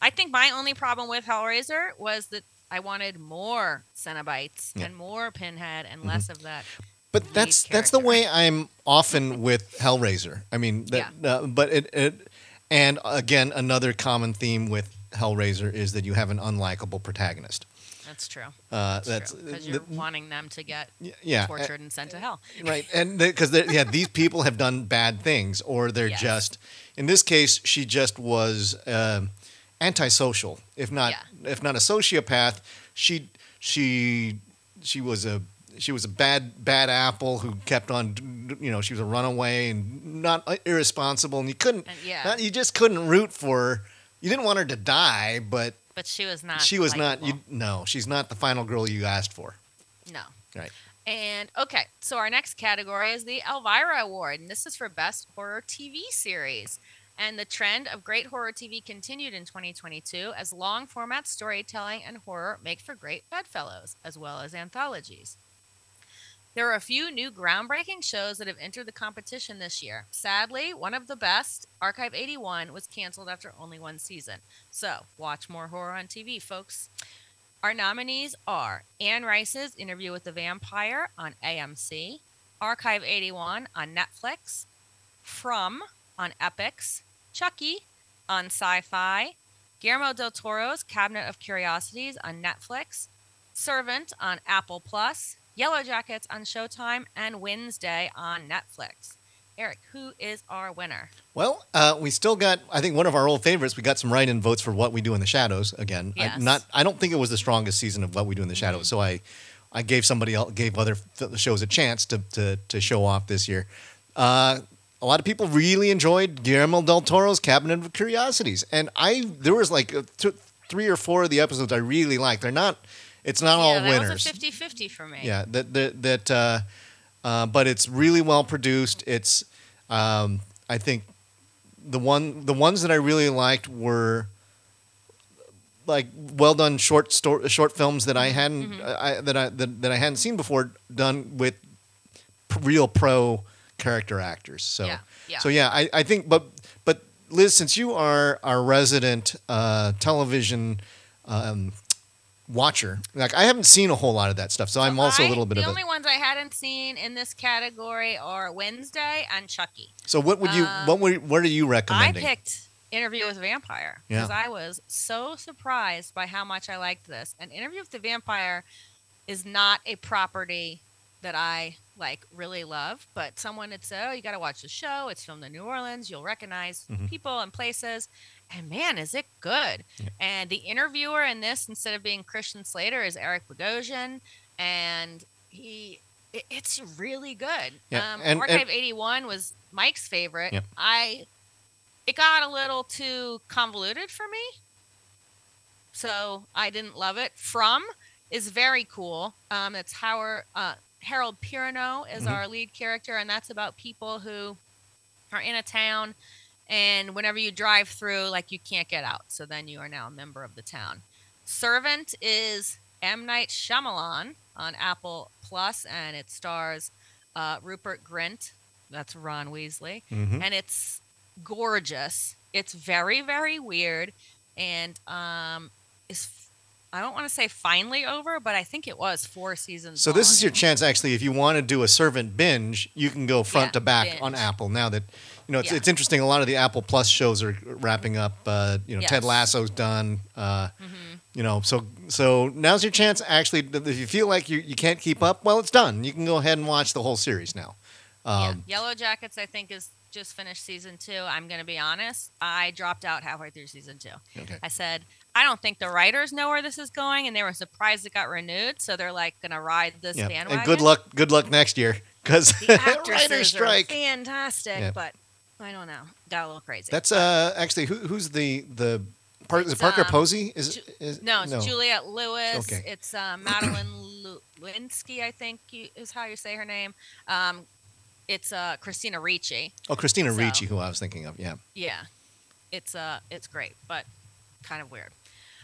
I think my only problem with Hellraiser was that I wanted more Cenobites Yeah. and more Pinhead and Mhm. less of that. But that's that's the way I'm often with Hellraiser. I mean, that, uh, but it, it and again another common theme with Hellraiser is that you have an unlikable protagonist. That's true. Uh, That's because you're wanting them to get yeah, uh, tortured and sent to hell. right and because yeah these people have done bad things or they're Yes. just in this case she just was um, antisocial if not Yeah. if not a sociopath she she she was a she was a bad bad apple who kept on you know she was a runaway and not uh, irresponsible and you couldn't And yeah, not, you just couldn't root for her you didn't want her to die but but she was not. she was not you no she's not the final girl you asked for No. Right. And okay, so our next category is the Elvira Award, and this is for Best Horror TV Series. And the trend of great horror TV continued in 2022 as long format storytelling and horror make for great bedfellows, as well as anthologies. There are a few new groundbreaking shows that have entered the competition this year. Sadly, one of the best, Archive 81, was canceled after only one season. So, watch more horror on TV, folks. Our nominees are Anne Rice's Interview with the Vampire on AMC, Archive 81 on Netflix, From on Epix, Chucky on Syfy, Guillermo del Toro's Cabinet of Curiosities on Netflix, Servant on Apple Plus, Yellow Jackets on Showtime, and Wednesday on Netflix. Eric, who is our winner? Well, uh, we still got. I think one of our old favorites. We got some write-in votes for what we do in the shadows. Again, Yes. Mm-hmm. I, not. I don't think it was the strongest season of what we do in the shadows. So I, I gave somebody else, gave other shows a chance to to, to show off this year. Uh, a lot of people really enjoyed Guillermo del Toro's Cabinet of Curiosities, and I there was like uh, th- three or four of the episodes I really liked. They're not. It's not all yeah, that winners. was a 50 50 for me. Yeah, that that that. Uh, uh, but it's really well produced. It's um, I think the one the ones that I really liked were like well done short story, short films that I hadn't I, that I that, that I hadn't seen before done with real pro character actors. So Yeah, yeah. so yeah, I, I think but but Liz, since you are our resident uh, television um, watcher, like I haven't seen a whole lot of that stuff, so I'm also a I- little bit the of a the only ones I hadn't seen in this category are Wednesday and Chucky. So what would you what Um, would what are you recommending? I picked Interview with a Vampire Yeah. because I was so surprised by how much I liked this. And Interview with the Vampire is not a property that I like really love, but someone had said, "Oh, you got to watch the show. It's filmed in New Orleans. You'll recognize Mhm. people and places." And man, is it good! And the interviewer in this, instead of being Christian Slater, is Eric Bogosian, and he. it- It's really good. Yeah, Um, and- Archive 81 was Mike's favorite. Yep. I it got a little too convoluted for me. So I didn't love it. From is very cool. Um, it's Howard uh, Harold Perrineau is Mhm. our lead character, and that's about people who are in a town, and whenever you drive through, like you can't get out. So then you are now a member of the town. Servant is M Night Shyamalan on Apple Plus, and it stars uh, Rupert Grint. That's Ron Weasley Mhm. and it's gorgeous. It's very very weird, and um, is I don't want to say finally over, but I think it was four seasons. So this long, is your chance, actually. If you want to do a servant binge, you can go front Yeah, to back on. Apple. Now that you know, it's, Yeah. it's interesting. A lot of the Apple Plus shows are wrapping up. Uh, you know, Ted Lasso's done. Uh, Mhm. You know, so so now's your chance. Actually, if you feel like you, you can't keep up, well, it's done. You can go ahead and watch the whole series now. Um, yeah. Yellow Jackets, I think, is just finished season two. I'm going to be honest. I dropped out halfway through season two. Okay. I said, I don't think the writers know where this is going, and they were surprised it got renewed. So they're like going to ride this Yeah. bandwagon. And good luck. Good luck next year, because The writer's strike. fantastic, Yeah. but I don't know. Got a little crazy. That's uh actually who, who's the the Par- is Parker um, Posey? Is, is No, it's Juliette Lewis. Okay. It's uh, Madeline Lewinsky, I think you, is how you say her name. Um, it's uh, Christina Ricci. Oh, Christina So- Ricci, who I was thinking of. Yeah. Yeah, it's uh, it's great, but kind of weird.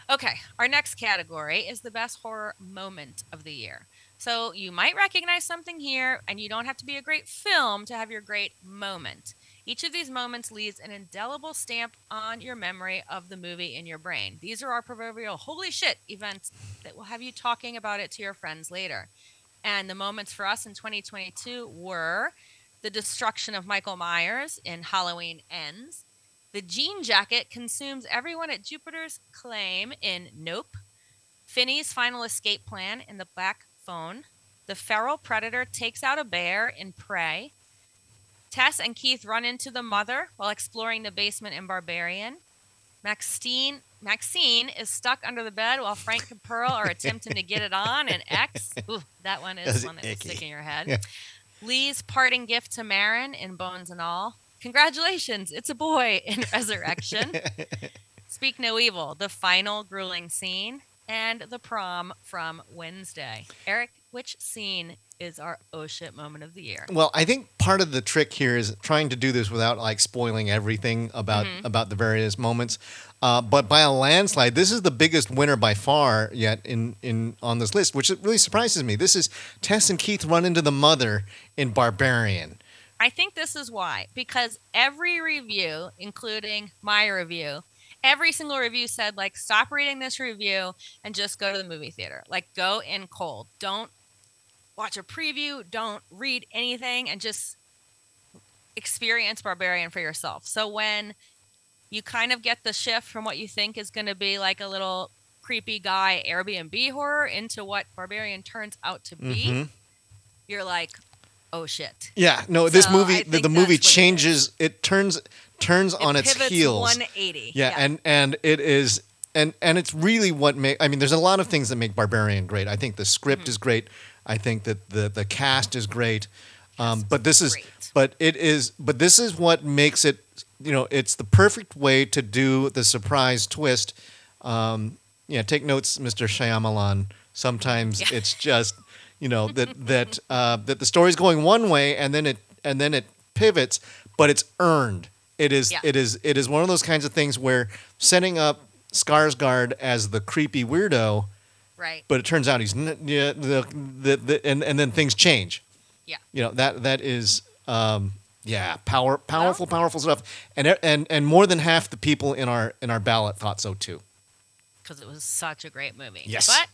Okay, our next category is the best horror moment of the year. So you might recognize something here, and you don't have to be a great film to have your great moment. Each of these moments leaves an indelible stamp on your memory of the movie in your brain. These are our proverbial holy shit events that will have you talking about it to your friends later. And the moments for us in 2022 were the destruction of Michael Myers in Halloween Ends, the jean jacket consumes everyone at Jupiter's claim in Nope, Finney's final escape plan in The Black Phone, the feral predator takes out a bear in Prey, Tess and Keith run into the mother while exploring the basement in Barbarian. Maxine Maxine is stuck under the bed while Frank and Pearl are attempting to get it on in X. Ooh, that one is That's one that's will icky. stick in your head. Yeah. Lee's parting gift to Maren in Bones and All. Congratulations, it's a boy in Resurrection. Speak No Evil, the final grueling scene, and the prom from Wednesday. Eric, which scene is our oh shit moment of the year? Well, I think part of the trick here is trying to do this without like spoiling everything about Mhm. about the various moments. Uh, but by a landslide, this is the biggest winner by far yet in in on this list, which really surprises me. This is Tess and Keith run into the mother in Barbarian. I think this is why. Because every review, including my review, every single review said, like, stop reading this review and just go to the movie theater. Like, go in cold. Don't watch a preview. Don't read anything and just experience Barbarian for yourself. So when you kind of get the shift from what you think is going to be like a little creepy guy Airbnb horror into what Barbarian turns out to be, Mhm. you're like, oh shit. Yeah, no, this So movie the, think the movie that's what it changes. It, turns turns on its pivots heels. 180. Yeah, and and it is and and it's really what make I mean there's a lot of things that make Barbarian great. I think the script Mhm. is great. I think that the the cast is great. Um, but this is great. but it is but this is what makes it you know it's the perfect way to do the surprise twist. Um, yeah, take notes, Mr. Shyamalan. Sometimes Yeah. it's just you know that that uh, that the story's going one way and then it and then it pivots, but it's earned. It is Yeah. it is it is one of those kinds of things where setting up Skarsgård as the creepy weirdo, Right. but it turns out he's n- yeah, the, the, the and and then things change. Yeah. You know that that is um yeah power powerful powerful stuff and and and more than half the people in our in our ballot thought so too. because it was such a great movie. Yes. But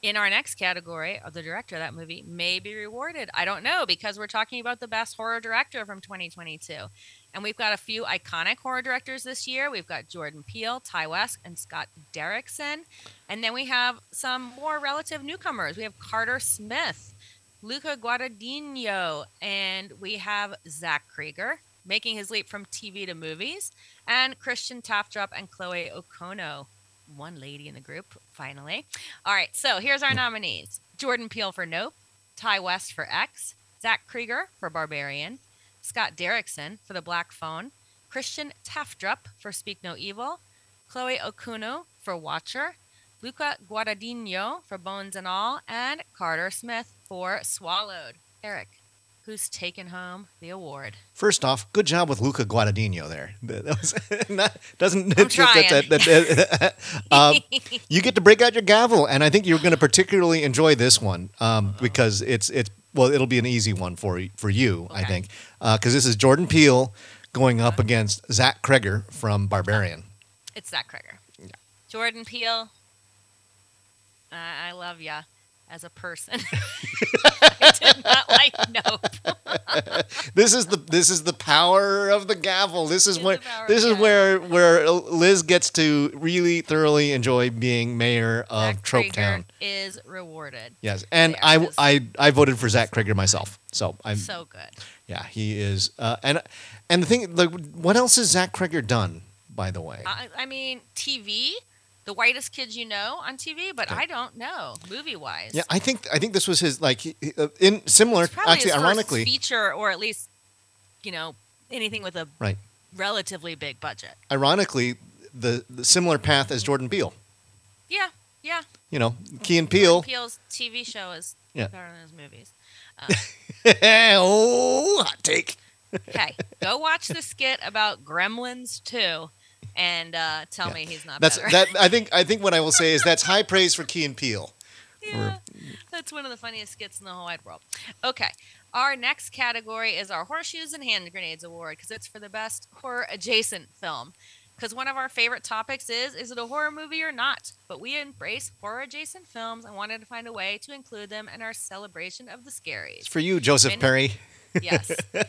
in our next category, the director of that movie may be rewarded. I don't know because we're talking about the best horror director from 2022. And we've got a few iconic horror directors this year. We've got Jordan Peele, Ti West, and Scott Derrickson. And then we have some more relative newcomers. We have Carter Smith, Luca Guadagnino, and we have Zach Cregger making his leap from TV to movies, and Christian Tafdrup and Chloe Okuno one lady in the group, finally. All right, so here's our nominees Jordan Peele for Nope, Ti West for X, Zach Cregger for Barbarian, Scott Derrickson for The Black Phone, Christian Tafdrup for Speak No Evil, Chloe Okuno for Watcher, Luca Guadagnino for Bones and All, and Carter Smith for Swallowed. Eric, who's taken home the award? First off, good job with Luca Guadagnino there. That was not, doesn't I'm trying. that- that- um, you get to break out your gavel, and I think you're going to particularly enjoy this one um, because it's it's well, it'll be an easy one for for you, I think, because this is Jordan Peele going up against Zach Cregger from Barbarian. It's Zach Cregger. Jordan Peele, I I love ya as a person. I did not like Nope. This is the this is the power of the gavel. This is It's where the power of this is where where Liz gets to really thoroughly enjoy being mayor of Zach Trope Cregger Town. is rewarded. Yes, and there, I, I I voted for Zach Cregger myself. So I'm So good. yeah he is uh, and and the thing like what else has Zach Cregger done by the way? I, I mean, TV, the whitest kids you know on TV, but. I don't know movie wise. yeah, I think I think this was his like uh, in similar actually ironically feature or at least you know anything with a right relatively big budget. ironically the, the similar path as Jordan Peele. Yeah, yeah. You know, Key and Peele. Jordan Peele's TV show is Yeah. better than his movies. oh, hot take. Okay, go watch the skit about Gremlins 2 and uh, tell Yeah. me he's not That's better. that. I think I think what I will say is that's high praise for Key and Peele. yeah, that's one of the funniest skits in the whole wide world. Okay, our next category is our Horseshoes and Hand Grenades Award because it's for the best horror adjacent film. Because one of our favorite topics is is it a horror movie or not? But we embrace horror adjacent films and wanted to find a way to include them in our celebration of the It's scaries. for you, Joseph Perry. Yes.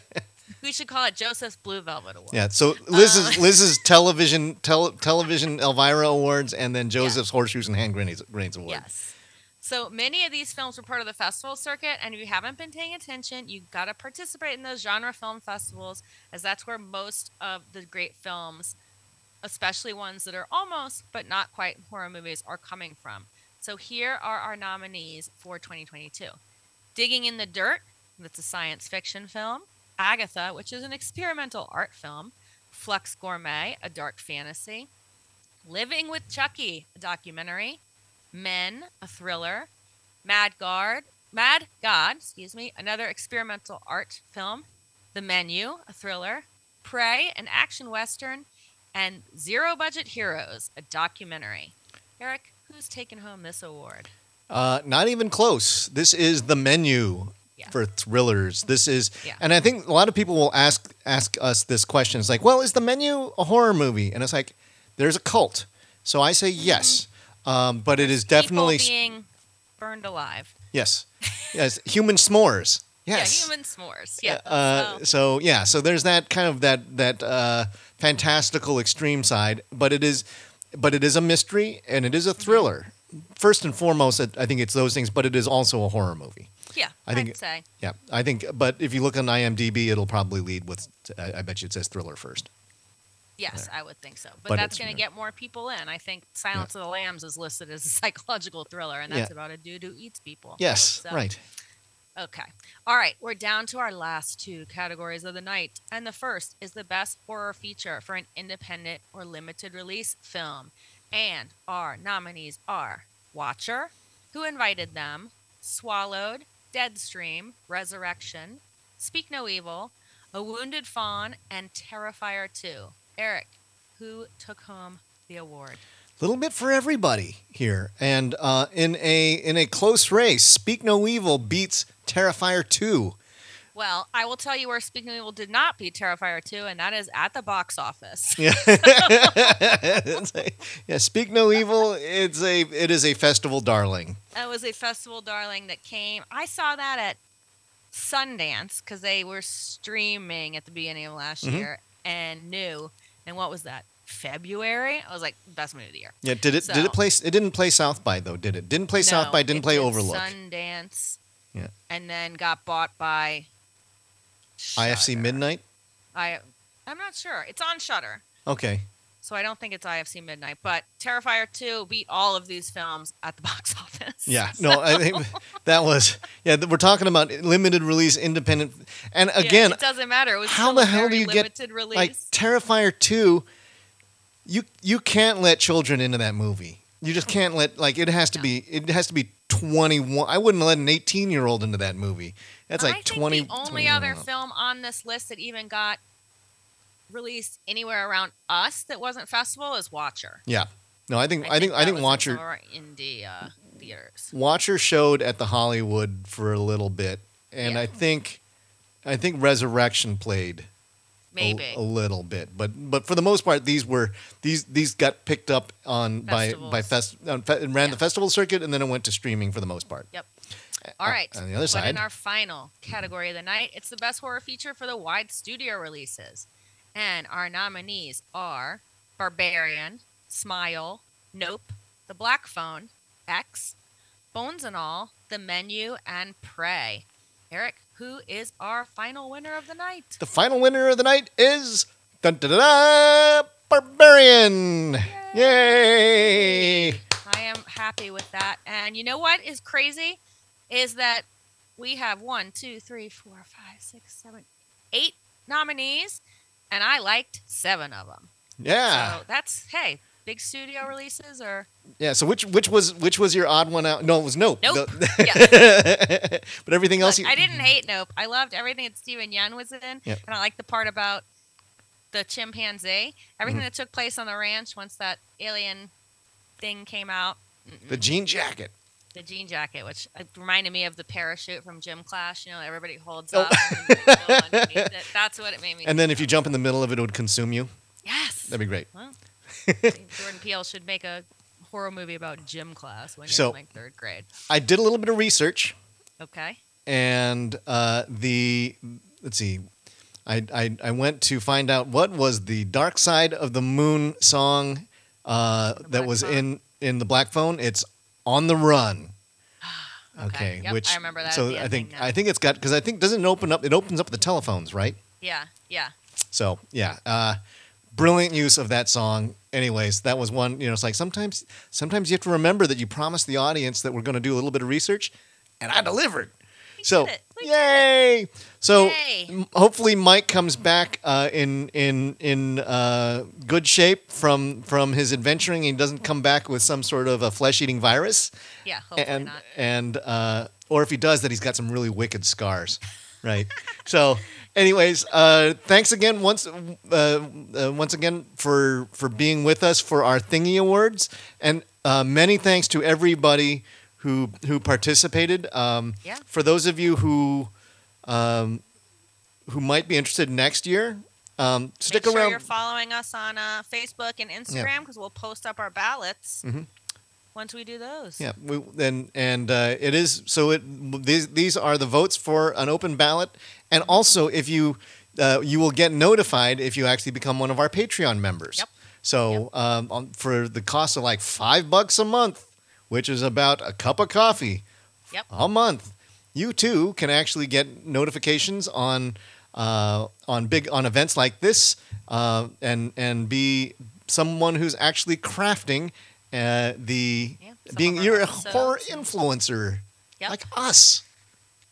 we should call it Joseph's Blue Velvet Award. Yeah. So Liz's Uh, Liz's television tel- television Elvira Awards and then Joseph's Horseshoes and Hand Grenades, grenades Award. Yes. So many of these films were part of the festival circuit, and if you haven't been paying attention, you got to participate in those genre film festivals, as that's where most of the great films, especially ones that are almost but not quite horror movies, are coming from. So here are our nominees for 2022 Digging in the Dirt, that's a science fiction film, Agatha, which is an experimental art film, Flux Gourmet, a dark fantasy, Living with Chucky, a documentary, Men, a thriller, Mad Guard, Mad God, excuse me, another experimental art film, The Menu, a thriller, Prey, an action western, and Zero Budget Heroes, a documentary. Eric, who's taken home this award? Uh, not even close. This is the menu Yeah. for thrillers. This is, Yeah. and I think a lot of people will ask ask us this question. It's like, well, is the menu a horror movie? And it's like, there's a cult. So I say yes, um, but it is definitely being burned alive. yes, yes, human s'mores. Yes. Yeah, human s'mores. Yeah. Uh, so- so yeah, so there's that kind of that that uh, fantastical extreme side, but it is, but it is a mystery and it is a thriller. First and foremost, I think it's those things, but it is also a horror movie. Yeah, I think- I'd say. Yeah, I think. But if you look on IMDb, it'll probably lead with. I, I bet you it says thriller first. Yes, I would think so. But, But that's going to get more people in. I think Silence of the Lambs is listed as a psychological thriller, and that's Yeah. about a dude who eats people. Yes, So- right. Okay. All right. We're down to our last two categories of the night. And the first is the best horror feature for an independent or limited release film. And our nominees are Watcher, Who Invited Them, Swallowed, Deadstream, Resurrection, Speak No Evil, A Wounded Fawn, and Terrifier 2. Eric, who took home the award? little bit for everybody here, and uh, in a in a close race, Speak No Evil beats Terrifier two. Well, I will tell you where Speaking Evil did not beat Terrifier 2, and that is at the box office. Yeah, a- yeah. Speak No Evil. It's a it is a festival darling. That was a festival darling that came. I saw that at Sundance because they were streaming at the beginning of last Mhm. year and new. And what was that? February? I was like, best movie of the year. Yeah, did it did So- it play? It didn't play South by though, did it? Didn't play South by. Didn't it play did Overlook. Sundance. Yeah. And then got bought by IFC Midnight. I I'm not sure. It's on Shudder. Okay. So I don't think it's IFC Midnight, but Terrifier 2 beat all of these films at the box office. Yeah. No, I think that was yeah. We're talking about limited release, independent, and Yeah, again, it doesn't matter. It was how the hell do you get, limited release. like Terrifier two? You you can't let children into that movie. You just can't let like it has to No. be it has to be twenty one. I wouldn't let an eighteen year old into that movie. That's I like think twenty. The only 20 other film on this list that even got released anywhere around us that wasn't festival is Watcher. Yeah. No, I think I think I think was in Watcher some of our indie uh, theaters. Watcher showed at the Hollywood for a little bit, and Yeah. I think I think Resurrection played Maybe. a, little bit, but but for the most part, these were these these got picked up on by by fest and ran Yeah. the festival circuit, and then it went to streaming for the most part. All uh, right. on the other But side- in our final category of the night, it's the best horror feature for the wide studio releases. And our nominees are Barbarian, Smile, Nope, The Black Phone, X, Bones and All, The Menu, and Prey. Eric, who is our final winner of the night? The final winner of the night is dun, dun, dun, dun, Barbarian. Yay! I am happy with that. And you know what is crazy? Is that we have one, two, three, four, five, six, seven, eight nominees, and I liked seven of them. Yeah, So that's hey, big studio releases or yeah. So which which was which was your odd one out? No, it was Nope. Nope. The- but everything else, Look, you, I didn't hate Nope. I loved everything that Steven Yeun was in, Yep. and I liked the part about the chimpanzee. Everything Mhm. that took place on the ranch once that alien thing came out. Mm-mm. the jean jacket. The jean jacket, which uh, reminded me of the parachute from gym class. You know, everybody holds Oh. up. and then they go underneath it. That's what it made me. And then if you jump in the middle of it, it would consume you. yes, That'd be great. well, Jordan Peele should make a horror movie about gym class when you're in like third grade. I did a little bit of research, Okay. and uh, the let's see, I, I I went to find out what was the Dark Side of the Moon song uh, The that was Phone? in in the Black Phone. It's on the run. Okay. Yep, which I remember that So I think. I think it's got because I think doesn't it open up. It opens up with the telephones, right? Yeah. Yeah. So yeah, uh, brilliant use of that song. Anyways, that was one. You know, it's like sometimes sometimes you have to remember that you promised the audience that we're going to do a little bit of research, and I delivered. So did it. Yay! So Yay. m- hopefully Mike comes back uh, in in in uh, good shape from from his adventuring. He doesn't come back with some sort of a flesh eating virus, Yeah. Hopefully and not. and uh, or if he does, that he's got some really wicked scars, right? so, anyways, uh, thanks again once uh, uh, once again for for being with us for our Thingy Awards, and uh, many thanks to everybody who who participated. Um, Yeah. For those of you who um, who might be interested next year, um, stick Make sure around. you're following us on uh, Facebook and Instagram because we'll post up our ballots Mhm. once we do those. Yeah, we, and and uh, it is so. It these these are the votes for an open ballot, and also if you uh, you will get notified if you actually become one of our Patreon members. Yep. So um, on, for the cost of like five bucks a month, which is about a cup of coffee Yep. a month, you too can actually get notifications on uh, on big on events like this, uh, and and be someone who's actually crafting uh, the Yeah, being you're a horror influencer Yep. like us,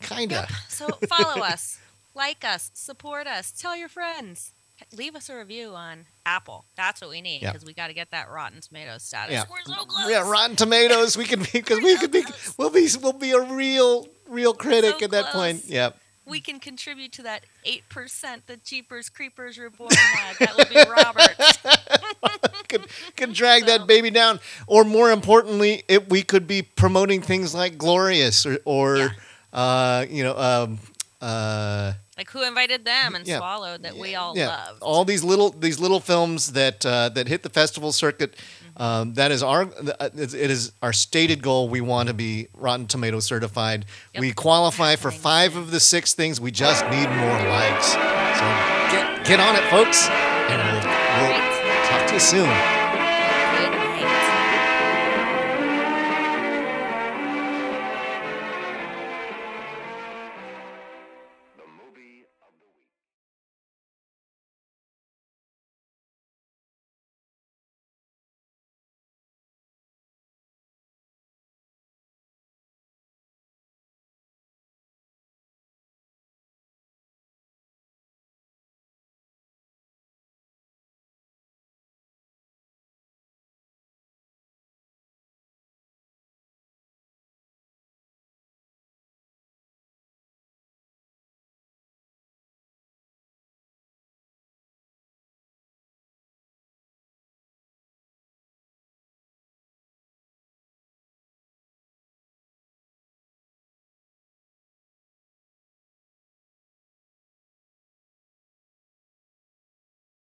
kinda. Yep. So follow us, like us, support us, tell your friends. Leave us a review on Apple. That's what we need Yeah. because we got to get that Rotten Tomatoes status. Yeah. We're so close. Yeah, Rotten Tomatoes. We can be because We're so could be. close. We'll be. We'll be a real, real critic So at that point. close. Yep. we can contribute to that eight percent that Jeepers Creepers Reborn had. That would be Robert. could could drag So- that baby down, or more importantly, it, we could be promoting things like Glorious or, or Yeah. uh, you know, um, uh, Like who invited them and Yeah. swallowed that we all yeah, loved. all these little these little films that uh, that hit the festival circuit. Mm-hmm. Um, that is our uh, it it is our stated goal. We want to be Rotten Tomato certified. Yep. We qualify for five of the six things. We just need more likes. So get get on it, folks, and we'll, we'll talk to you soon.